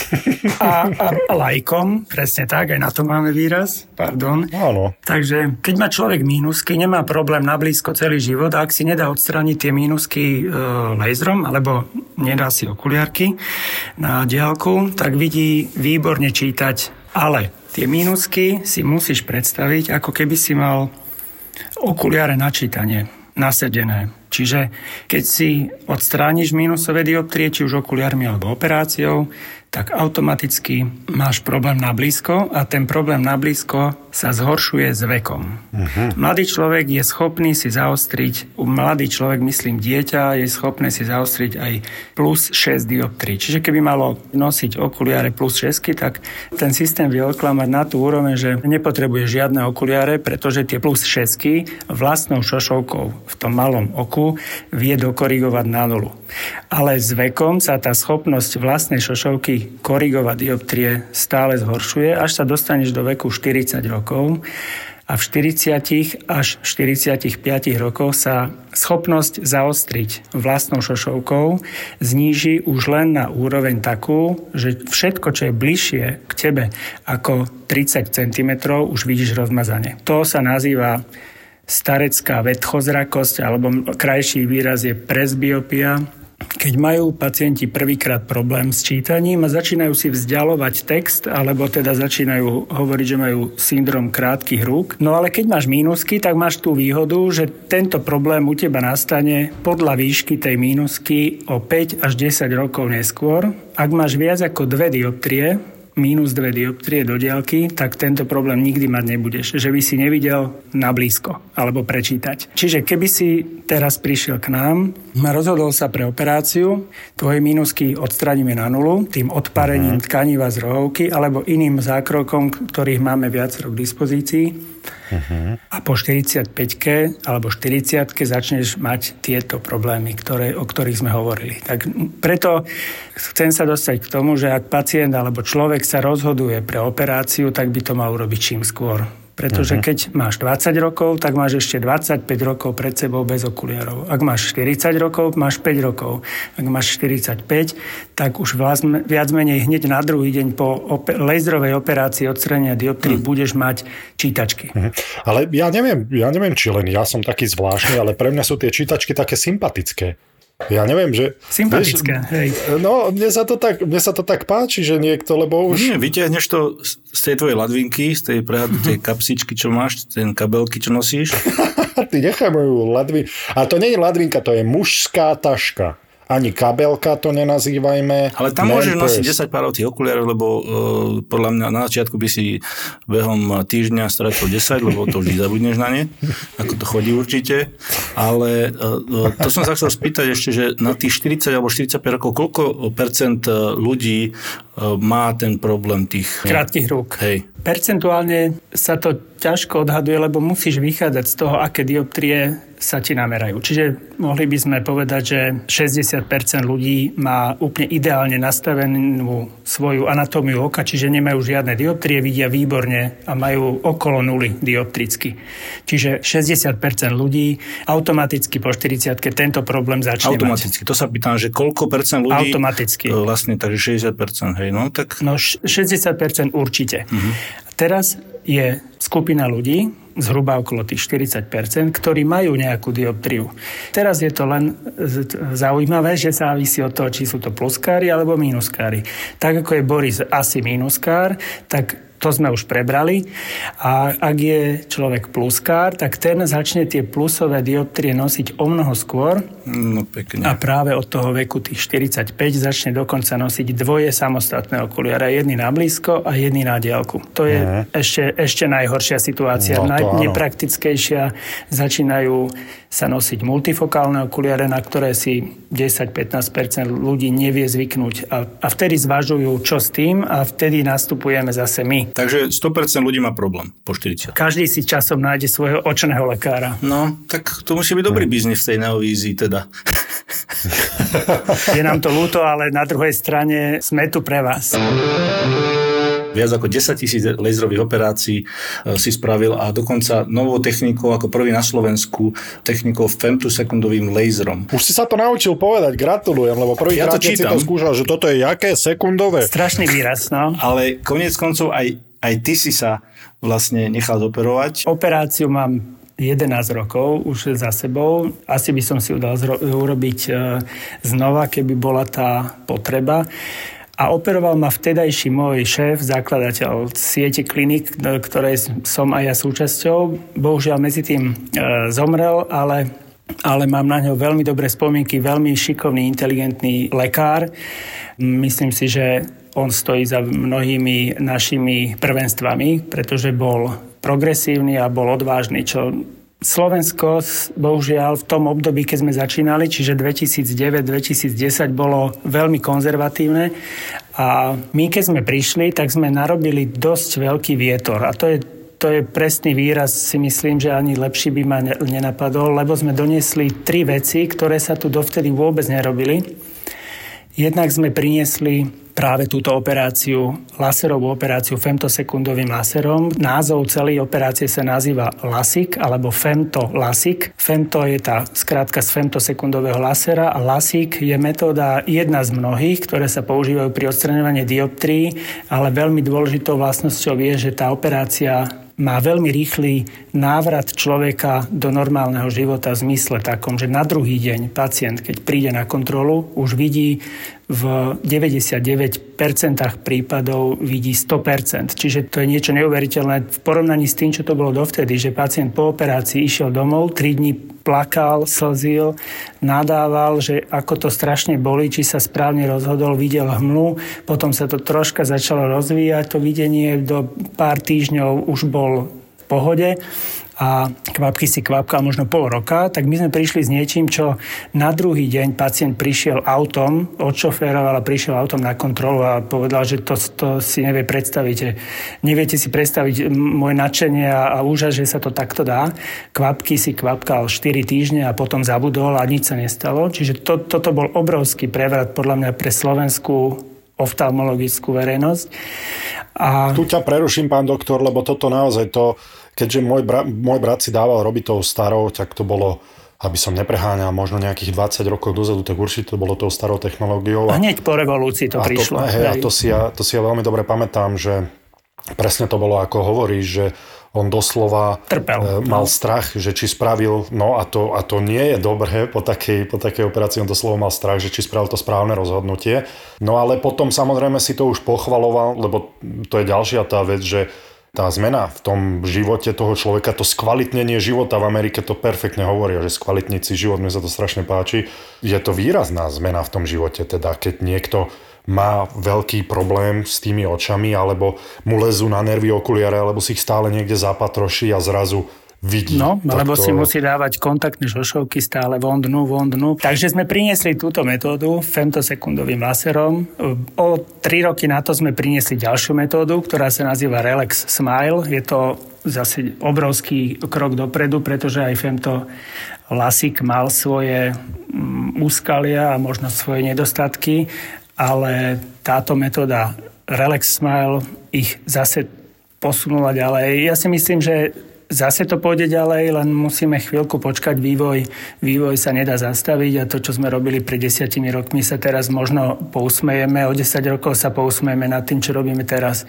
A, a, a lajkom, presne tak, aj na to máme výraz, pardon. Áno. Takže keď má človek mínusky, nemá problém na blízko celý život a ak si nedá odstrániť tie mínusky e, laserom alebo nedá si okuliarky na diálku, tak vidí výborne čítať. Ale tie mínusky si musíš predstaviť, ako keby si mal okuliare na čítanie nasedené. Čiže keď si odstrániš mínusové dioptrie, či už okuliarmi alebo operáciou, tak automaticky máš problém na blízko a ten problém na blízko sa zhoršuje s vekom. Uh-huh. Mladý človek je schopný si zaostriť, mladý človek, myslím dieťa, je schopné si zaostriť aj plus 6 dioptrí. Čiže keby malo nosiť okuliare plus 6, tak ten systém vie oklamať na tú úroveň, že nepotrebuje žiadne okuliare, pretože tie plus 6 vlastnou šošovkou v tom malom oku vie dokorigovať na nulu. Ale s vekom sa tá schopnosť vlastnej šošovky korigovať dioptrie stále zhoršuje, až sa dostaneš do veku 40 rokov a v 40 až 45 rokoch sa schopnosť zaostriť vlastnou šošovkou zníži už len na úroveň takú, že všetko, čo je bližšie k tebe ako 30 cm, už vidíš rozmazanie. To sa nazýva starecká vedchozrakosť, alebo krajší výraz je presbiopia, keď majú pacienti prvýkrát problém s čítaním a začínajú si vzdialovať text, alebo teda začínajú hovoriť, že majú syndrom krátkých rúk. No ale keď máš mínusky, tak máš tú výhodu, že tento problém u teba nastane podľa výšky tej mínusky o 5 až 10 rokov neskôr. Ak máš viac ako dve dioptrie, minus 2 dioptrie do diaľky, tak tento problém nikdy mať nebudeš. Že by si nevidel na blízko alebo prečítať. Čiže keby si teraz prišiel k nám rozhodol sa pre operáciu, tvoje mínusky odstraníme na nulu, tým odparením uh-huh. tkaniva z rohovky alebo iným zákrokom, ktorých máme viac k dispozícii, Uh-huh. A po 45-ke alebo 40 začneš mať tieto problémy, ktoré, o ktorých sme hovorili. Tak preto chcem sa dostať k tomu, že ak pacient alebo človek sa rozhoduje pre operáciu, tak by to mal urobiť čím skôr pretože uh-huh. keď máš 20 rokov, tak máš ešte 25 rokov pred sebou bez okuliarov. Ak máš 40 rokov, máš 5 rokov. Ak máš 45, tak už viac menej hneď na druhý deň po ope- laserovej operácii odstranenia dioptrí uh-huh. budeš mať čítačky. Uh-huh. Ale ja neviem, ja neviem, či len ja som taký zvláštny, ale pre mňa sú tie čítačky také sympatické. Ja neviem, že... Sympatické, vieš, hej. No, mne sa, to tak, mne sa to tak páči, že niekto, lebo už... Nie, vyťahneš to z tej tvojej ladvinky, z tej prehľadnej kapsičky, čo máš, ten kabelky, čo nosíš. Ty nechaj moju ladvinku. A to nie je ladvinka, to je mužská taška ani kabelka to nenazývajme. Ale tam môžeš nosiť 10 párov tých okuliarov, lebo uh, podľa mňa na začiatku by si behom týždňa stratil 10, lebo to vždy zabudneš na ne, ako to chodí určite. Ale uh, to som sa chcel spýtať ešte, že na tých 40 alebo 45 rokov, koľko percent ľudí má ten problém tých... Krátkých rúk. Hej. Percentuálne sa to ťažko odhaduje, lebo musíš vychádzať z toho, aké dioptrie sa ti namerajú. Čiže mohli by sme povedať, že 60% ľudí má úplne ideálne nastavenú svoju anatómiu oka, čiže nemajú žiadne dioptrie, vidia výborne a majú okolo nuly dioptricky. Čiže 60% ľudí automaticky po 40 tento problém začne Automaticky. Mať. To sa pýtam, že koľko percent ľudí? Automaticky. Vlastne, takže 60%, hej, no tak... No 60% určite. Uh-huh. Teraz je skupina ľudí, zhruba okolo tých 40%, ktorí majú nejakú dioptriu. Teraz je to len zaujímavé, že závisí od toho, či sú to pluskári alebo minuskári. Tak ako je Boris asi minuskár, tak to sme už prebrali. A ak je človek pluskár, tak ten začne tie plusové dioptrie nosiť o mnoho skôr. No pekne. A práve od toho veku tých 45 začne dokonca nosiť dvoje samostatné okuliare. Jedný na blízko a jedný na diálku. To je ne. ešte, ešte najhoršia situácia, no, najnepraktickejšia. Začínajú sa nosiť multifokálne okuliare, na ktoré si 10-15% ľudí nevie zvyknúť. A, a vtedy zvažujú, čo s tým a vtedy nastupujeme zase my. Takže 100% ľudí má problém po 40. Každý si časom nájde svojho očného lekára. No, tak to musí byť dobrý hmm. biznis v tej neovízii teda. Je nám to ľúto, ale na druhej strane sme tu pre vás viac ako 10 tisíc laserových operácií e, si spravil a dokonca novou technikou, ako prvý na Slovensku, technikou femtosekundovým laserom. Už si sa to naučil povedať, gratulujem, lebo prvý ja to si to skúšal, že toto je jaké sekundové. Strašný výraz, no. Ale konec koncov aj, aj ty si sa vlastne nechal zoperovať. Operáciu mám 11 rokov už za sebou. Asi by som si ju dal zro- urobiť e, znova, keby bola tá potreba a operoval ma vtedajší môj šéf, zakladateľ siete klinik, ktorej som aj ja súčasťou. Bohužiaľ medzi tým e, zomrel, ale, ale mám na ňo veľmi dobré spomienky, veľmi šikovný, inteligentný lekár. Myslím si, že on stojí za mnohými našimi prvenstvami, pretože bol progresívny a bol odvážny, čo Slovensko, bohužiaľ, v tom období, keď sme začínali, čiže 2009-2010, bolo veľmi konzervatívne a my, keď sme prišli, tak sme narobili dosť veľký vietor a to je to je presný výraz, si myslím, že ani lepší by ma nenapadol, lebo sme doniesli tri veci, ktoré sa tu dovtedy vôbec nerobili. Jednak sme priniesli práve túto operáciu, laserovú operáciu femtosekundovým laserom. Názov celej operácie sa nazýva LASIK alebo Femto LASIK. Femto je tá skrátka z femtosekundového lasera a LASIK je metóda jedna z mnohých, ktoré sa používajú pri odstraňovaní dioptrií, ale veľmi dôležitou vlastnosťou je, že tá operácia má veľmi rýchly návrat človeka do normálneho života v zmysle takom, že na druhý deň pacient, keď príde na kontrolu, už vidí v 99% prípadov vidí 100%. Čiže to je niečo neuveriteľné v porovnaní s tým, čo to bolo dovtedy, že pacient po operácii išiel domov, 3 dní plakal, slzil, nadával, že ako to strašne boli, či sa správne rozhodol, videl hmlu, potom sa to troška začalo rozvíjať, to videnie do pár týždňov už bol v pohode a kvapky si kvapkal možno pol roka, tak my sme prišli s niečím, čo na druhý deň pacient prišiel autom, odšoféroval a prišiel autom na kontrolu a povedal, že to, to si nevie predstaviť. Neviete si predstaviť moje nadšenie a, a úžas, že sa to takto dá. Kvapky si kvapkal 4 týždne a potom zabudol a nič sa nestalo. Čiže to, toto bol obrovský prevrat podľa mňa pre slovenskú oftalmologickú verejnosť. A... Tu ťa preruším, pán doktor, lebo toto naozaj to keďže môj, bra, môj brat si dával robiť tou starou, tak to bolo aby som nepreháňal možno nejakých 20 rokov dozadu, tak určite to bolo tou starou technológiou. A hneď po revolúcii to a prišlo. To, hej, a to si, ja, to si ja veľmi dobre pamätám, že presne to bolo ako hovoríš, že on doslova Trpel. E, mal no. strach, že či spravil, no a to, a to nie je dobré po takej, po takej operácii, on doslova mal strach, že či spravil to správne rozhodnutie. No ale potom samozrejme si to už pochvaloval, lebo to je ďalšia tá vec, že tá zmena v tom živote toho človeka, to skvalitnenie života v Amerike to perfektne hovoria, že skvalitniť si život, mne sa to strašne páči. Je to výrazná zmena v tom živote, teda keď niekto má veľký problém s tými očami, alebo mu lezú na nervy okuliare, alebo si ich stále niekde zapatroší a zrazu vidí. No, lebo to... si musí dávať kontaktné šošovky stále von dnu, von dnu. Takže sme priniesli túto metódu femtosekundovým laserom. O tri roky na to sme priniesli ďalšiu metódu, ktorá sa nazýva Relax Smile. Je to zase obrovský krok dopredu, pretože aj femto lasik mal svoje mm, úskalia a možno svoje nedostatky, ale táto metóda Relax Smile ich zase posunula ďalej. Ja si myslím, že zase to pôjde ďalej, len musíme chvíľku počkať. Vývoj, vývoj sa nedá zastaviť a to, čo sme robili pred desiatimi rokmi, sa teraz možno pousmejeme. O 10 rokov sa pousmejeme nad tým, čo robíme teraz.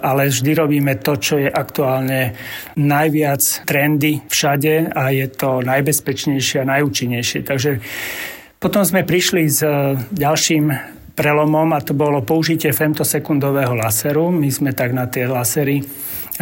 Ale vždy robíme to, čo je aktuálne najviac trendy všade a je to najbezpečnejšie a najúčinnejšie. Takže potom sme prišli s ďalším prelomom a to bolo použitie femtosekundového laseru. My sme tak na tie lasery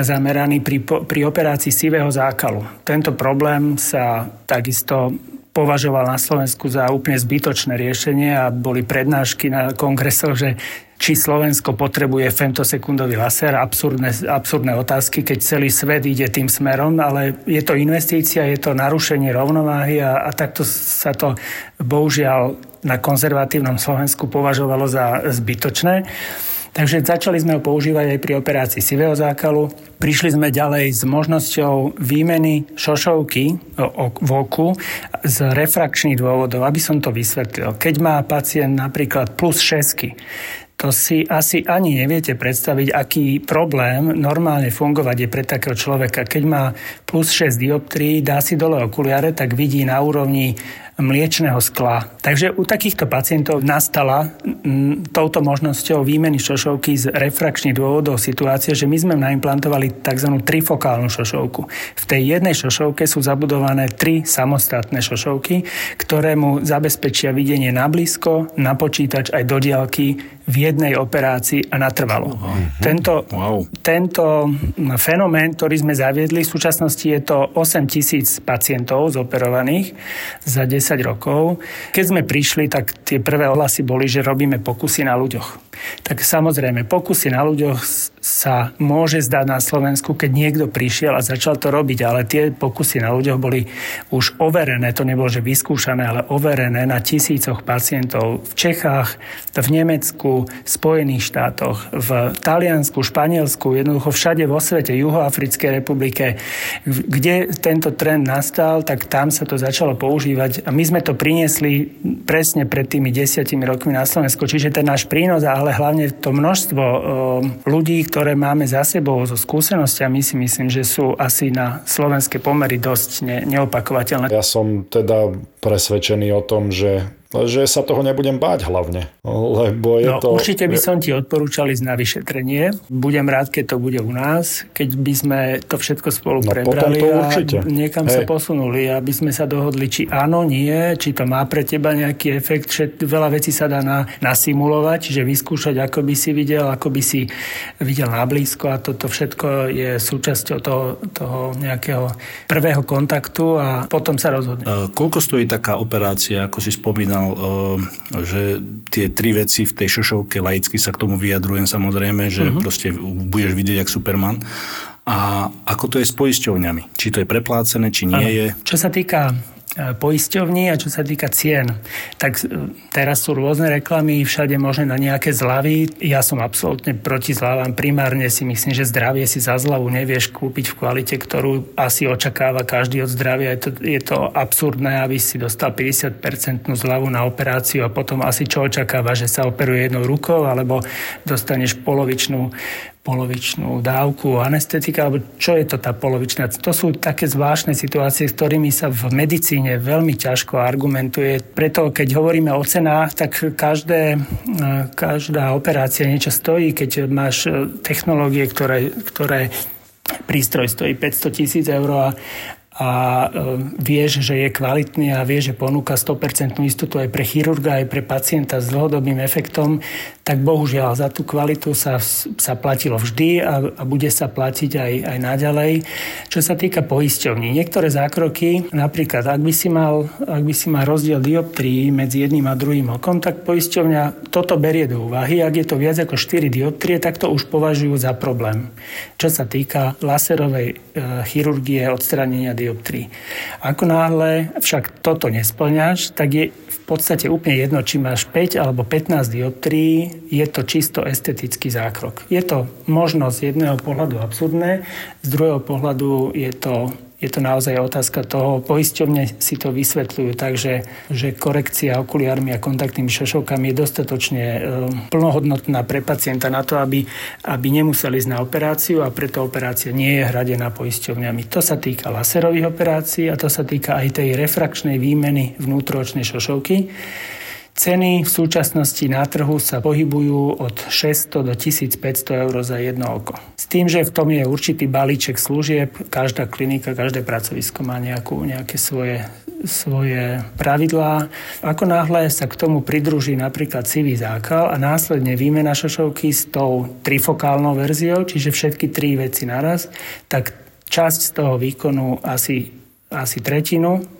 zameraný pri, pri operácii sivého zákalu. Tento problém sa takisto považoval na Slovensku za úplne zbytočné riešenie a boli prednášky na kongresoch, že či Slovensko potrebuje femtosekundový laser, absurdné, absurdné otázky, keď celý svet ide tým smerom, ale je to investícia, je to narušenie rovnováhy a, a takto sa to bohužiaľ na konzervatívnom Slovensku považovalo za zbytočné. Takže začali sme ho používať aj pri operácii sivého zákalu. Prišli sme ďalej s možnosťou výmeny šošovky v oku z refrakčných dôvodov, aby som to vysvetlil. Keď má pacient napríklad plus 6, to si asi ani neviete predstaviť, aký problém normálne fungovať je pre takého človeka. Keď má plus 6 dioptrií, dá si dole okuliare, tak vidí na úrovni mliečného skla. Takže u takýchto pacientov nastala m, touto možnosťou výmeny šošovky z refrakčných dôvodov situácia, že my sme naimplantovali tzv. trifokálnu šošovku. V tej jednej šošovke sú zabudované tri samostatné šošovky, ktoré mu zabezpečia videnie na blízko, na počítač aj do diaľky v jednej operácii a natrvalo. Uh-huh. Tento, wow. tento fenomén, ktorý sme zaviedli, v súčasnosti je to 8 tisíc pacientov zoperovaných za 10 10 rokov. Keď sme prišli, tak tie prvé ohlasy boli, že robíme pokusy na ľuďoch. Tak samozrejme, pokusy na ľuďoch sa môže zdať na Slovensku, keď niekto prišiel a začal to robiť, ale tie pokusy na ľuďoch boli už overené, to nebolo, že vyskúšané, ale overené na tisícoch pacientov v Čechách, v Nemecku, v Spojených štátoch, v Taliansku, Španielsku, jednoducho všade vo svete, Juhoafrickej republike, kde tento trend nastal, tak tam sa to začalo používať. A my sme to priniesli presne pred tými desiatimi rokmi na Slovensku. Čiže ten náš prínos, ale hlavne to množstvo ľudí, ktoré máme za sebou so skúsenostiami, si myslím, že sú asi na slovenské pomery dosť ne, neopakovateľné. Ja som teda presvedčený o tom, že že sa toho nebudem báť hlavne. Lebo je no, to... Určite by som ti odporúčal ísť na vyšetrenie. Budem rád, keď to bude u nás, keď by sme to všetko spolu no, prebrali to a niekam Hej. sa posunuli, aby sme sa dohodli, či áno, nie, či to má pre teba nejaký efekt. Veľa vecí sa dá na, nasimulovať, že vyskúšať, ako by si videl, ako by si videl na blízko a toto všetko je súčasťou toho, toho nejakého prvého kontaktu a potom sa rozhodne. Koľko stojí taká operácia, ako si spomínal, spomínal, eh, že tie tri veci v tej šošovke, laicky sa k tomu vyjadrujem samozrejme, že uh-huh. proste budeš vidieť jak Superman. A ako to je s poisťovňami? Či to je preplácené, či nie ano. je? Čo sa týka poisťovní a čo sa týka cien, tak e, teraz sú rôzne reklamy, všade možné na nejaké zľavy. Ja som absolútne proti zľavám. Primárne si myslím, že zdravie si za zľavu nevieš kúpiť v kvalite, ktorú asi očakáva každý od zdravia. Je to, je to absurdné, aby si dostal 50% zľavu na operáciu a potom asi čo očakáva, že sa operuje jednou rukou alebo dostaneš polovičnú polovičnú dávku anestetika, alebo čo je to tá polovičná? To sú také zvláštne situácie, s ktorými sa v medicíne veľmi ťažko argumentuje. Preto, keď hovoríme o cenách, tak každé, každá operácia niečo stojí. Keď máš technológie, ktoré, ktoré prístroj stojí 500 tisíc eur a, a e, vieš, že je kvalitný a vieš, že ponúka 100% istotu aj pre chirurga, aj pre pacienta s dlhodobým efektom, tak bohužiaľ za tú kvalitu sa, sa platilo vždy a, a bude sa platiť aj, aj naďalej. Čo sa týka poisťovní, niektoré zákroky, napríklad ak by si mal, ak by si mal rozdiel dioptrií medzi jedným a druhým okom, tak poisťovňa toto berie do úvahy. Ak je to viac ako 4 dioptrie, tak to už považujú za problém. Čo sa týka laserovej e, chirurgie odstranenia dioptrie dioptrií. Ako náhle však toto nesplňaš, tak je v podstate úplne jedno, či máš 5 alebo 15 dioptrií, je to čisto estetický zákrok. Je to možno z jedného pohľadu absurdné, z druhého pohľadu je to je to naozaj otázka toho, poisťovne si to vysvetľujú tak, že, korekcia okuliármi a kontaktnými šošovkami je dostatočne e, plnohodnotná pre pacienta na to, aby, aby nemuseli ísť na operáciu a preto operácia nie je hradená poisťovňami. To sa týka laserových operácií a to sa týka aj tej refrakčnej výmeny vnútroočnej šošovky. Ceny v súčasnosti na trhu sa pohybujú od 600 do 1500 eur za jedno oko. S tým, že v tom je určitý balíček služieb, každá klinika, každé pracovisko má nejakú, nejaké svoje, svoje pravidlá. Ako náhle sa k tomu pridruží napríklad sivý zákal a následne výmena šošovky s tou trifokálnou verziou, čiže všetky tri veci naraz, tak časť z toho výkonu asi, asi tretinu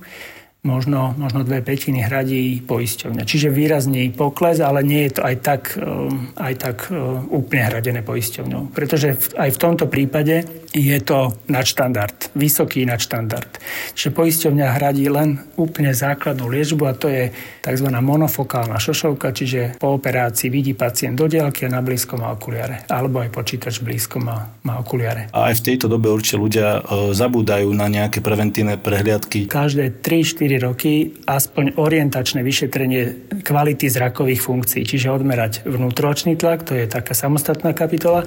možno, možno dve petiny hradí poisťovňa. Čiže výrazný pokles, ale nie je to aj tak, um, aj tak uh, úplne hradené poisťovňou. Pretože aj v tomto prípade je to nadštandard, vysoký nadštandard. Čiže poisťovňa hradí len úplne základnú liečbu a to je tzv. monofokálna šošovka, čiže po operácii vidí pacient do diaľky a na blízko má okuliare. Alebo aj počítač blízko má, má okuliare. A aj v tejto dobe určite ľudia uh, zabúdajú na nejaké preventívne prehliadky. Každé 3-4 roky aspoň orientačné vyšetrenie kvality zrakových funkcií, čiže odmerať vnútročný tlak, to je taká samostatná kapitola,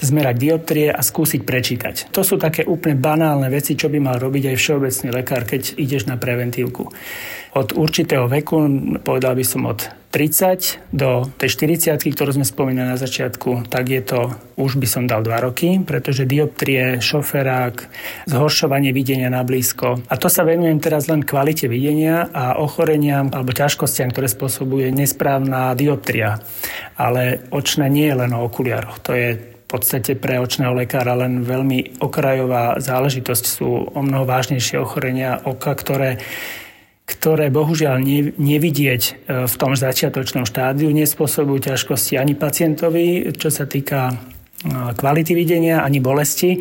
zmerať dioptrie a skúsiť prečítať. To sú také úplne banálne veci, čo by mal robiť aj všeobecný lekár, keď ideš na preventívku od určitého veku, povedal by som od 30 do tej 40, ktorú sme spomínali na začiatku, tak je to, už by som dal 2 roky, pretože dioptrie, šoferák, zhoršovanie videnia na blízko. A to sa venujem teraz len kvalite videnia a ochoreniam alebo ťažkostiam, ktoré spôsobuje nesprávna dioptria. Ale očné nie je len o okuliároch. To je v podstate pre očného lekára len veľmi okrajová záležitosť. Sú o mnoho vážnejšie ochorenia oka, ktoré ktoré bohužiaľ nevidieť e, v tom začiatočnom štádiu nespôsobujú ťažkosti ani pacientovi, čo sa týka e, kvality videnia, ani bolesti.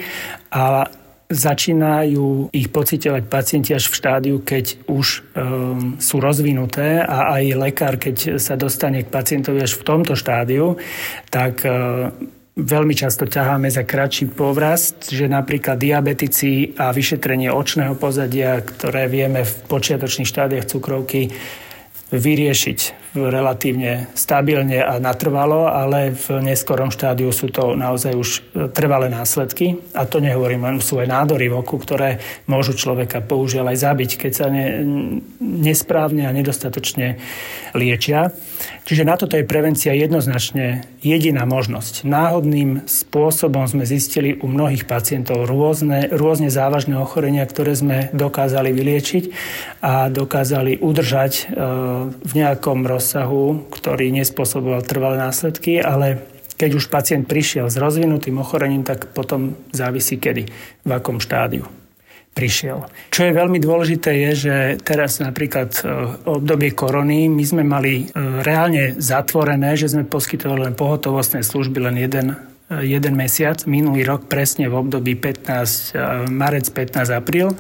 A začínajú ich pocitovať pacienti až v štádiu, keď už um, sú rozvinuté a aj lekár, keď sa dostane k pacientovi až v tomto štádiu, tak uh, veľmi často ťaháme za kratší povrast, že napríklad diabetici a vyšetrenie očného pozadia, ktoré vieme v počiatočných štádiach cukrovky vyriešiť relatívne stabilne a natrvalo, ale v neskorom štádiu sú to naozaj už e, trvalé následky. A to nehovorím, len sú aj nádory v oku, ktoré môžu človeka použiaľ aj zabiť, keď sa ne, nesprávne a nedostatočne liečia. Čiže na toto je prevencia jednoznačne jediná možnosť. Náhodným spôsobom sme zistili u mnohých pacientov rôzne, rôzne závažné ochorenia, ktoré sme dokázali vyliečiť a dokázali udržať e, v nejakom rozsahu, ktorý nespôsoboval trvalé následky, ale keď už pacient prišiel s rozvinutým ochorením, tak potom závisí kedy, v akom štádiu prišiel. Čo je veľmi dôležité je, že teraz napríklad v e, obdobie korony my sme mali e, reálne zatvorené, že sme poskytovali len pohotovostné služby len jeden jeden mesiac, minulý rok presne v období 15, marec, 15, apríl.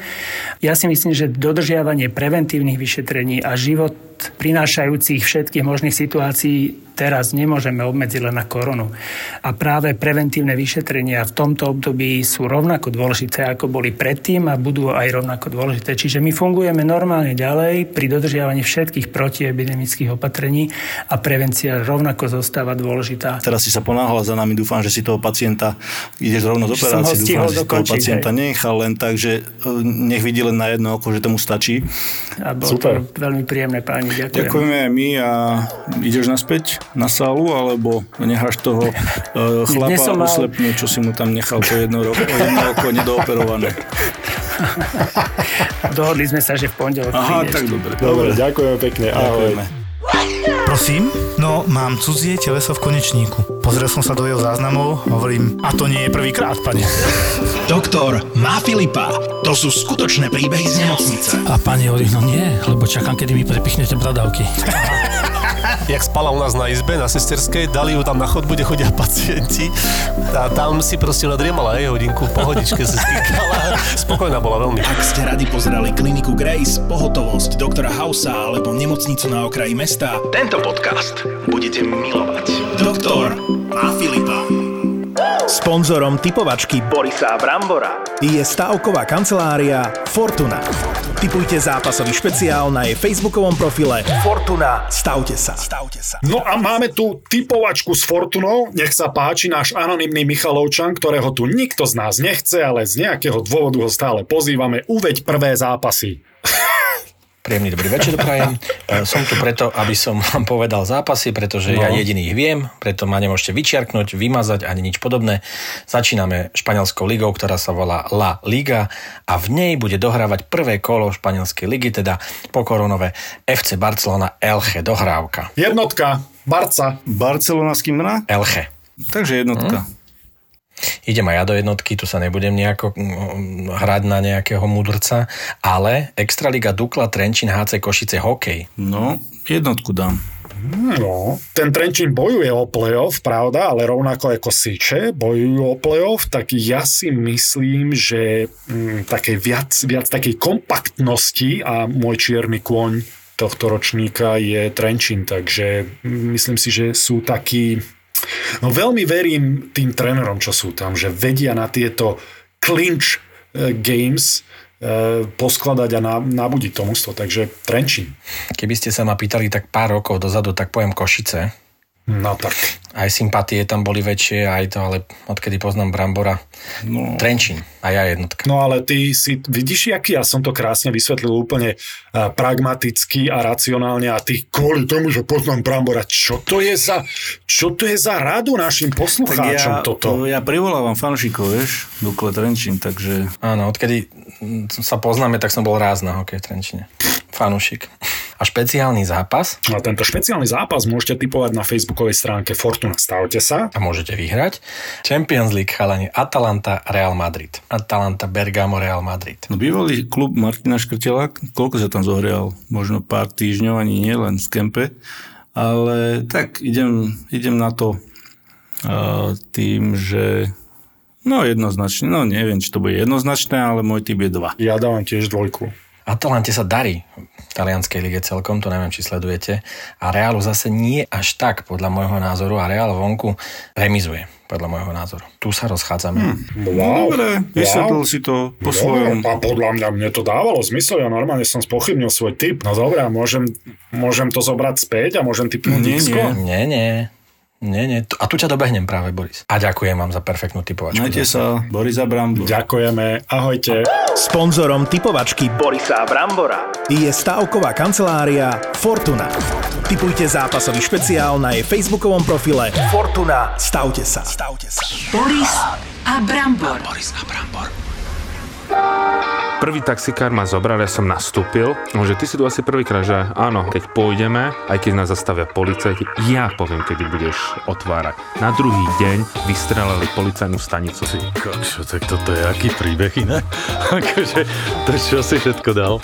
Ja si myslím, že dodržiavanie preventívnych vyšetrení a život prinášajúcich všetkých možných situácií teraz nemôžeme obmedziť len na koronu. A práve preventívne vyšetrenia v tomto období sú rovnako dôležité, ako boli predtým a budú aj rovnako dôležité. Čiže my fungujeme normálne ďalej pri dodržiavaní všetkých protiepidemických opatrení a prevencia rovnako zostáva dôležitá. Teraz si sa ponáhla za nami, dúfam, že si toho pacienta ideš rovno z operácie, dúfam, že si toho pacienta hej. nechal len tak, že e, nech vidí len na jedno oko, že tomu stačí. A bolo Super. to veľmi príjemné, páni, ďakujem. Ďakujeme my a ideš naspäť na sálu, alebo necháš toho uh, chlapa mal... uslepnúť, čo si mu tam nechal po jedno, roko, jedno oko nedooperované. Dohodli sme sa, že v pondelok Aha, tak dobre. Dobre, ďakujeme pekne. Ahoj. Prosím? No, mám cudzie teleso v konečníku. Pozrel som sa do jeho záznamov, hovorím, a to nie je prvýkrát, pane. Doktor má Filipa. To sú skutočné príbehy z nemocnice. A pani hovorí, no nie, lebo čakám, kedy mi prepichnete bradavky. jak spala u nás na izbe, na sesterskej, dali ju tam na chodbu, kde chodia pacienti a tam si proste nadriemala aj hodinku, pohodičke sa stýkala. Spokojná bola veľmi. Ak ste radi pozerali kliniku Grace, pohotovosť doktora Hausa alebo nemocnicu na okraji mesta, tento podcast budete milovať. Doktor a Filipa. Sponzorom typovačky Borisa Brambora je stavková kancelária Fortuna. Typujte zápasový špeciál na jej facebookovom profile Fortuna. Stavte sa. Stavte sa. No a máme tu typovačku s Fortunou. Nech sa páči náš anonymný Michalovčan, ktorého tu nikto z nás nechce, ale z nejakého dôvodu ho stále pozývame. Uveď prvé zápasy. Príjemný dobrý večer prajem. E, som tu preto, aby som vám povedal zápasy, pretože no. ja jediný ich viem, preto ma nemôžete vyčiarknúť, vymazať ani nič podobné. Začíname španielskou ligou, ktorá sa volá La Liga a v nej bude dohrávať prvé kolo španielskej ligy, teda pokoronové FC Barcelona Elche dohrávka. Jednotka, Barca. Barcelona s kým Elche. Takže jednotka. Hmm. Idem aj ja do jednotky, tu sa nebudem nejako mm, hrať na nejakého mudrca, ale Extraliga Dukla Trenčín HC Košice hokej. No, jednotku dám. No, ten Trenčín bojuje o playoff, pravda, ale rovnako ako Siče bojujú o playoff, tak ja si myslím, že mm, také viac, viac takej kompaktnosti a môj čierny kôň tohto ročníka je Trenčín, takže mm, myslím si, že sú takí No veľmi verím tým trénerom, čo sú tam, že vedia na tieto clinch eh, games eh, poskladať a nabudiť to mústvo, takže Trenčín. Keby ste sa ma pýtali tak pár rokov dozadu, tak poviem Košice. No tak aj sympatie tam boli väčšie, aj to, ale odkedy poznám Brambora, no. Trenčín a ja jednotka. No ale ty si, vidíš, aký ja som to krásne vysvetlil úplne uh, pragmaticky a racionálne a ty kvôli tomu, že poznám Brambora, čo to je za, čo to je za radu našim poslucháčom ja, toto? Ja privolávam fanšikov, vieš, Dukle Trenčín, takže... Áno, odkedy sa poznáme, tak som bol ráz na hokej Trenčine. Fanúšik. A špeciálny zápas. A tento špeciálny zápas môžete typovať na facebookovej stránke Fortuna. Stavte sa. A môžete vyhrať. Champions League chalani Atalanta Real Madrid. Atalanta Bergamo Real Madrid. No bývalý klub Martina Škrtela, koľko sa tam zohrial? Možno pár týždňov, ani nie, len z kempe. Ale tak idem, idem na to uh, tým, že No jednoznačne, no neviem, či to bude jednoznačné, ale môj typ je 2. Ja dávam tiež dvojku. Atalante sa darí v talianskej lige celkom, to neviem, či sledujete. A Realu zase nie až tak, podľa môjho názoru. A Real vonku remizuje, podľa môjho názoru. Tu sa rozchádzame. Hmm. Wow. Dobre, vysvetlil wow. si to po no, svojom. A podľa mňa mne to dávalo zmysel. Ja normálne som spochybnil svoj typ. No dobré, môžem, môžem to zobrať späť a môžem typnúť nie, nie. nie, nie. Nie, nie. A tu ťa dobehnem práve, Boris. A ďakujem vám za perfektnú typovačku. Majte sa, Boris a Brambor. Ďakujeme, ahojte. Sponzorom typovačky Borisa a Brambora je stavková kancelária Fortuna. Typujte zápasový špeciál na jej facebookovom profile Fortuna. Stavte sa. Stavte sa. Boris a Brambor. Boris a Brambor. Prvý taxikár ma zobral, ja som nastúpil, že ty si tu asi prvýkrát, že áno, keď pôjdeme, aj keď nás zastavia policajti, ja poviem, kedy budeš otvárať. Na druhý deň vystrelali policajnú stanicu. Si, kokšo, tak toto je aký príbeh iné? akože, to čo si všetko dal?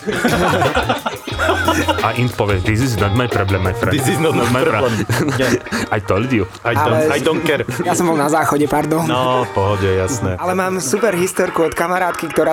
A Int povie, this is not my problem, my friend. This is not, my problem. I told you. I don't, I don't care. Ja som bol na záchode, pardon. No, pohode, jasné. Ale mám super historku od kamarátky, ktorá